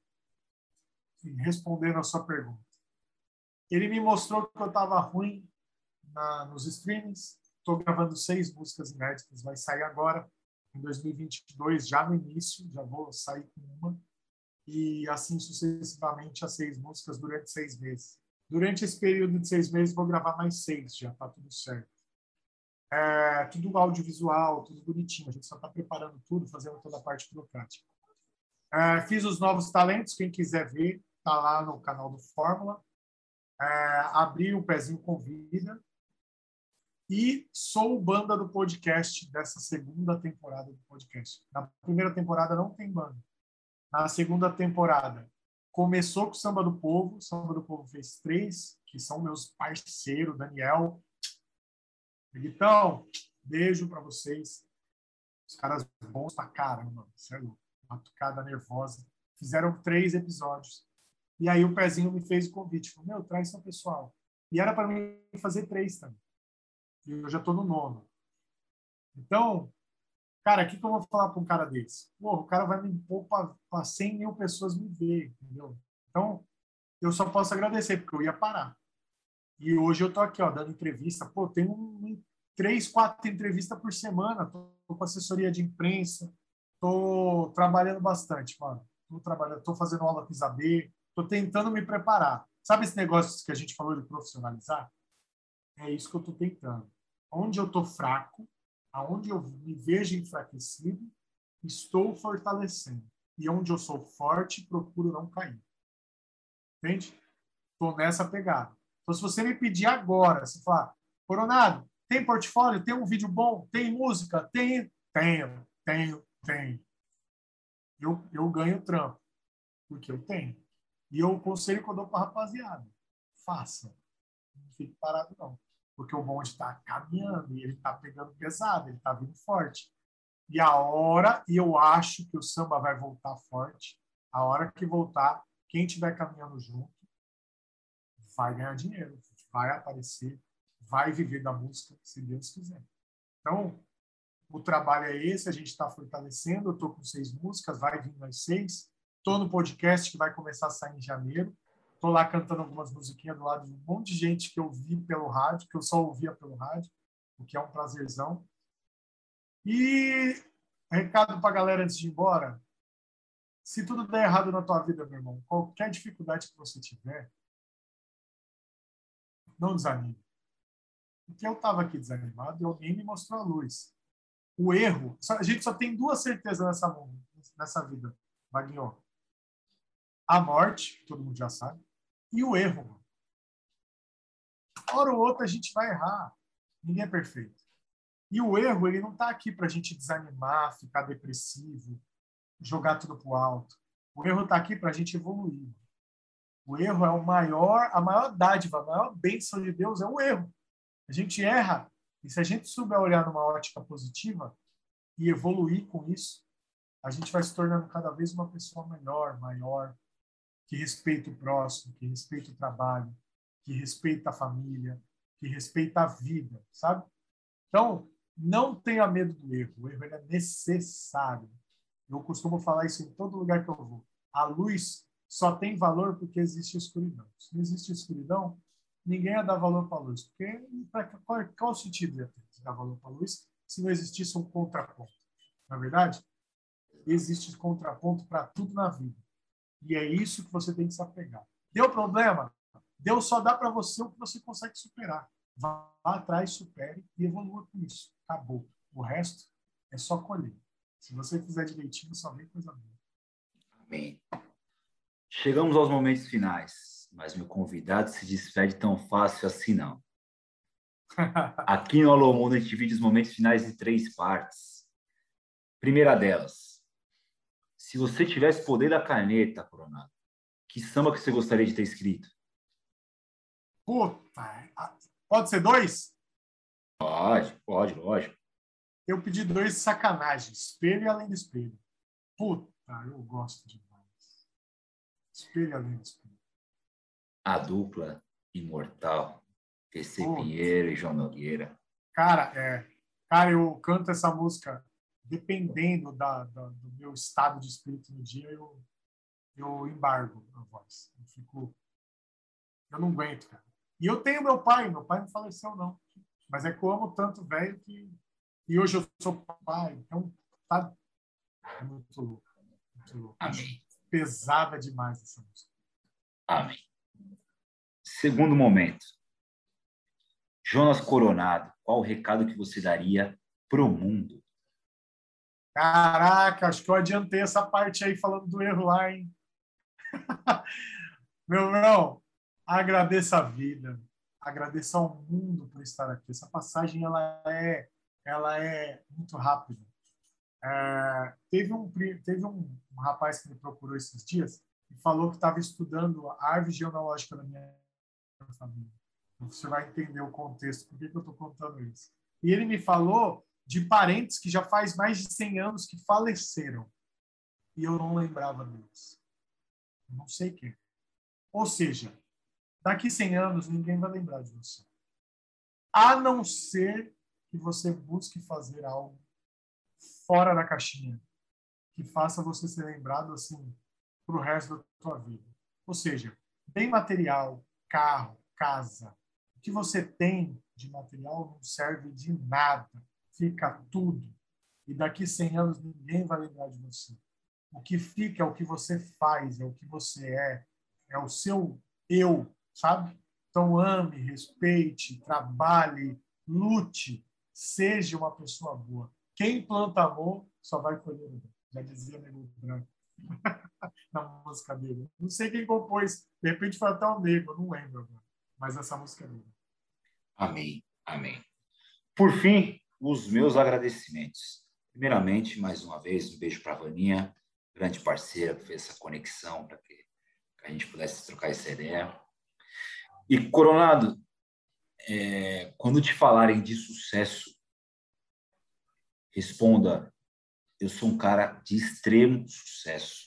respondendo a sua pergunta, ele me mostrou que eu estava ruim na, nos streamings. Estou gravando seis músicas inéditas, vai sair agora, em 2022, já no início, já vou sair com uma. E assim sucessivamente as seis músicas durante seis meses. Durante esse período de seis meses, vou gravar mais seis, já está tudo certo. É, tudo audiovisual, tudo bonitinho. A gente só está preparando tudo, fazendo toda a parte burocrática. É, fiz os novos talentos, quem quiser ver, está lá no canal do Fórmula. É, abri o pezinho convida. E sou banda do podcast dessa segunda temporada do podcast. Na primeira temporada não tem banda. Na segunda temporada começou com o Samba do Povo. O Samba do Povo fez três, que são meus parceiros, Daniel, então, beijo para vocês. Os caras bons pra caramba, sério. Uma tocada nervosa. Fizeram três episódios. E aí o Pezinho me fez o convite. Falou, meu, traz seu pessoal. E era para mim fazer três também. E eu já estou no nono. Então, cara, o que, que eu vou falar para um cara desse? Pô, o cara vai me pôr para 100 mil pessoas me ver, entendeu? Então, eu só posso agradecer, porque eu ia parar. E hoje eu tô aqui, ó, dando entrevista. Pô, tem um, três, quatro entrevistas por semana. Tô com assessoria de imprensa. Tô trabalhando bastante, mano. Tô trabalhando, tô fazendo aula com Isabê. Tô tentando me preparar. Sabe esse negócio que a gente falou de profissionalizar? É isso que eu tô tentando. Onde eu tô fraco, aonde eu me vejo enfraquecido, estou fortalecendo. E onde eu sou forte, procuro não cair. Entende? Tô nessa pegada. Então, se você me pedir agora, se falar, Coronado, tem portfólio? Tem um vídeo bom? Tem música? Tem? Tenho, tenho, tenho. Eu, eu ganho trampo, porque eu tenho. E eu, o conselho que eu dou para a rapaziada, faça. Não fique parado, não. Porque o bonde está caminhando e ele está pegando pesado, ele está vindo forte. E a hora, e eu acho que o samba vai voltar forte, a hora que voltar, quem estiver caminhando junto, vai ganhar dinheiro, vai aparecer, vai viver da música, se Deus quiser. Então, o trabalho é esse, a gente está fortalecendo. Eu estou com seis músicas, vai vir mais seis. Estou no podcast que vai começar a sair em janeiro. Lá cantando algumas musiquinhas do lado de um monte de gente que eu vi pelo rádio, que eu só ouvia pelo rádio, o que é um prazerzão. E recado para a galera antes de ir embora. Se tudo der errado na tua vida, meu irmão, qualquer dificuldade que você tiver, não desanime. Porque eu estava aqui desanimado e alguém me mostrou a luz. O erro, a gente só tem duas certezas nessa, nessa vida, Vaguinho. A morte, todo mundo já sabe, e o erro. Hora ou outra a gente vai errar. Ninguém é perfeito. E o erro, ele não está aqui para a gente desanimar, ficar depressivo, jogar tudo para o alto. O erro está aqui para a gente evoluir. O erro é o maior, a maior dádiva, a maior bênção de Deus é o erro. A gente erra, e se a gente souber olhar numa ótica positiva e evoluir com isso, a gente vai se tornando cada vez uma pessoa melhor, maior, que respeita o próximo, que respeita o trabalho, que respeita a família, que respeita a vida, sabe? Então, não tenha medo do erro. O erro é necessário. Eu costumo falar isso em todo lugar que eu vou. A luz só tem valor porque existe escuridão. Se não existe escuridão, ninguém ia dar valor para a luz. Porque qual, qual o sentido de dar valor para a luz se não existisse um contraponto? Na é verdade, existe contraponto para tudo na vida. E é isso que você tem que se apegar. Deu problema? Deus só dá para você o que você consegue superar. Vá atrás, supere e evolua com isso. Acabou. O resto é só colher. Se você fizer direitinho, só vem coisa boa. Amém. Chegamos aos momentos finais, mas meu convidado se despede tão fácil assim não. Aqui no Alô Mundo a gente divide os momentos finais em três partes. Primeira delas, se você tivesse poder da caneta, Coronado, que samba que você gostaria de ter escrito? Puta, pode ser dois? Pode, pode, lógico. Eu pedi dois sacanagem, espelho e além do espelho. Puta, eu gosto de Espelhamento. A dupla imortal. PC Pinheiro e João Nogueira. Cara, é. Cara, eu canto essa música dependendo da, da, do meu estado de espírito no dia, eu, eu embargo a voz. Eu fico. Eu não aguento, cara. E eu tenho meu pai, meu pai não faleceu, não. Mas é que eu amo tanto velho que. E hoje eu sou pai, então tá. É muito louco. Muito louco. Amém pesada demais essa música. Amém. Segundo momento. Jonas Coronado, qual o recado que você daria para o mundo? Caraca, acho que eu adiantei essa parte aí falando do erro lá, hein? Meu irmão, agradeça a vida, agradeça ao mundo por estar aqui. Essa passagem ela é, ela é muito rápida. É, teve um, teve um, um, rapaz que me procurou esses dias e falou que estava estudando a árvore genealógica da minha família. Você vai entender o contexto, por que, que eu estou contando isso. E ele me falou de parentes que já faz mais de 100 anos que faleceram. E eu não lembrava deles. Não sei quem. Ou seja, daqui 100 anos ninguém vai lembrar de você. A não ser que você busque fazer algo fora da caixinha, que faça você ser lembrado assim para o resto da tua vida. Ou seja, bem material, carro, casa, o que você tem de material não serve de nada, fica tudo. E daqui 100 anos ninguém vai lembrar de você. O que fica é o que você faz, é o que você é, é o seu eu, sabe? Então ame, respeite, trabalhe, lute, seja uma pessoa boa. Quem planta amor só vai colher amor. Já dizia Nego Branco na música dele. Não sei quem compôs. De repente foi até o Nego, não lembro agora. Mas essa música é dele. Amém. Amém. Por fim, os meus agradecimentos. Primeiramente, mais uma vez, um beijo para a Vaninha, grande parceira, que fez essa conexão para que a gente pudesse trocar essa ideia. E, Coronado, é, quando te falarem de sucesso, Responda: eu sou um cara de extremo sucesso.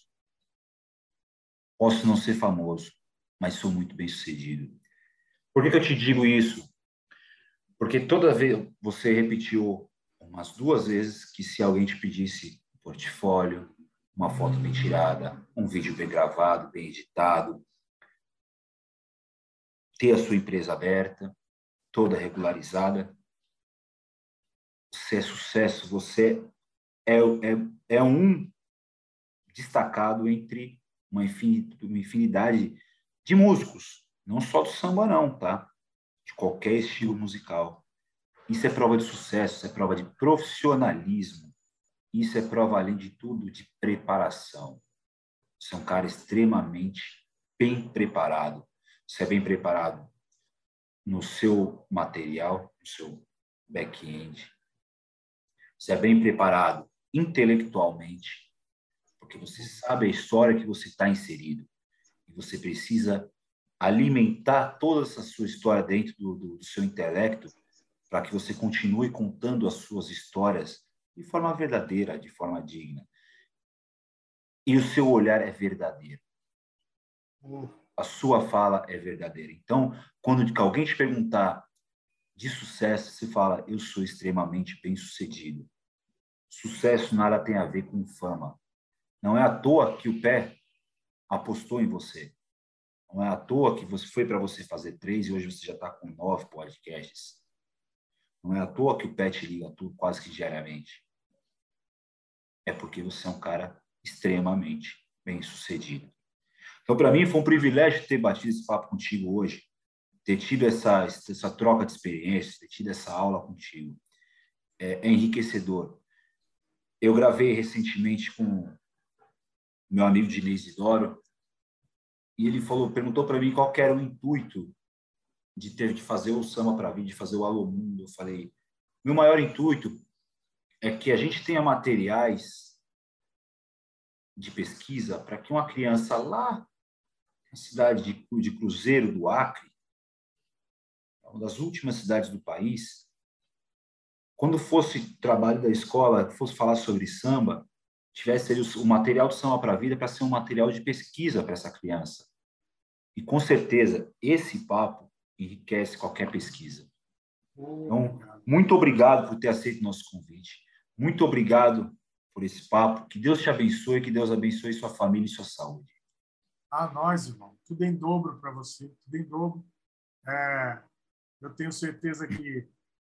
Posso não ser famoso, mas sou muito bem sucedido. Por que, que eu te digo isso? Porque toda vez você repetiu umas duas vezes que se alguém te pedisse portfólio, uma foto bem tirada, um vídeo bem gravado, bem editado, ter a sua empresa aberta, toda regularizada. Você é sucesso, você é, é, é um destacado entre uma infinidade de músicos, não só do samba não, tá? Qualquer estilo musical. Isso é prova de sucesso, isso é prova de profissionalismo. Isso é prova, além de tudo, de preparação. Você é um cara extremamente bem preparado. Você é bem preparado no seu material, no seu back-end. Você é bem preparado intelectualmente, porque você sabe a história que você está inserido. E você precisa alimentar toda essa sua história dentro do, do, do seu intelecto para que você continue contando as suas histórias de forma verdadeira, de forma digna. E o seu olhar é verdadeiro. A sua fala é verdadeira. Então, quando alguém te perguntar de sucesso, você fala: Eu sou extremamente bem-sucedido. Sucesso nada tem a ver com fama. Não é à toa que o pé apostou em você. Não é à toa que você foi para você fazer três e hoje você já está com nove podcasts. Não é à toa que o pet liga tudo quase que diariamente. É porque você é um cara extremamente bem sucedido. Então, para mim, foi um privilégio ter batido esse papo contigo hoje, ter tido essa, essa troca de experiências, ter tido essa aula contigo. É, é enriquecedor. Eu gravei recentemente com meu amigo Diniz Isidoro, e ele falou, perguntou para mim qual era o intuito de ter de fazer o Samba para Vir, de fazer o Alô Mundo. Eu falei, meu maior intuito é que a gente tenha materiais de pesquisa para que uma criança lá na cidade de, de Cruzeiro do Acre, uma das últimas cidades do país, quando fosse trabalho da escola, fosse falar sobre samba, tivesse o material do Samba para a Vida para ser um material de pesquisa para essa criança. E com certeza, esse papo enriquece qualquer pesquisa. Então, muito obrigado por ter aceito nosso convite. Muito obrigado por esse papo. Que Deus te abençoe, que Deus abençoe sua família e sua saúde. A nós, irmão. Tudo em dobro para você, tudo em dobro. É, eu tenho certeza que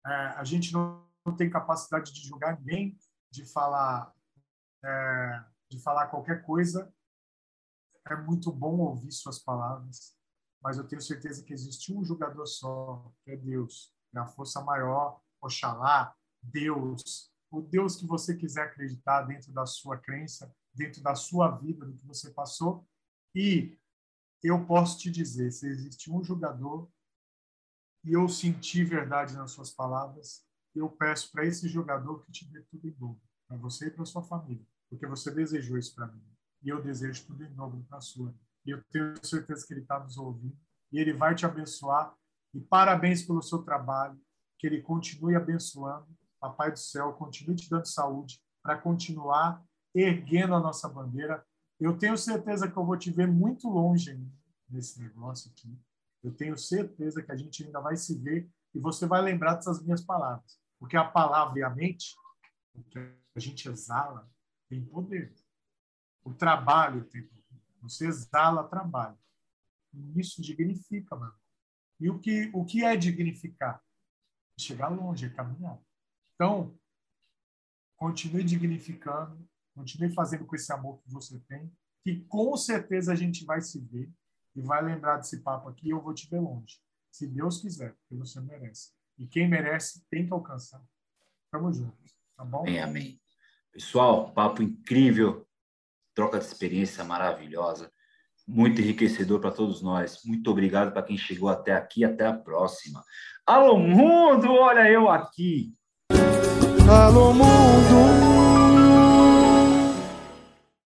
é, a gente não, tem capacidade de julgar ninguém, de falar, é, de falar qualquer coisa. É muito bom ouvir suas palavras mas eu tenho certeza que existe um jogador só, que é Deus, é a força maior, Oxalá, Deus, o Deus que você quiser acreditar dentro da sua crença, dentro da sua vida, do que você passou. E eu posso te dizer, se existe um jogador e eu senti verdade nas suas palavras, eu peço para esse jogador que te dê tudo em dobro, para você e para sua família, porque você desejou isso para mim. E eu desejo tudo em dobro para a sua. E eu tenho certeza que ele está nos ouvindo. E ele vai te abençoar. E parabéns pelo seu trabalho. Que ele continue abençoando. Papai do céu, continue te dando saúde para continuar erguendo a nossa bandeira. Eu tenho certeza que eu vou te ver muito longe nesse negócio aqui. Eu tenho certeza que a gente ainda vai se ver e você vai lembrar dessas minhas palavras. Porque a palavra e a mente, o que a gente exala, tem poder. O trabalho tem poder. Você exala trabalho. E isso dignifica, mano. E o que, o que é dignificar? Chegar longe, é caminhar. Então, continue dignificando, continue fazendo com esse amor que você tem, que com certeza a gente vai se ver e vai lembrar desse papo aqui e eu vou te ver longe. Se Deus quiser, porque você merece. E quem merece tem que alcançar. Tamo junto, tá bom? Amém, amém. Pessoal, papo incrível troca de experiência maravilhosa, muito enriquecedor para todos nós. Muito obrigado para quem chegou até aqui. Até a próxima. Alô, mundo! Olha eu aqui. Alô, mundo!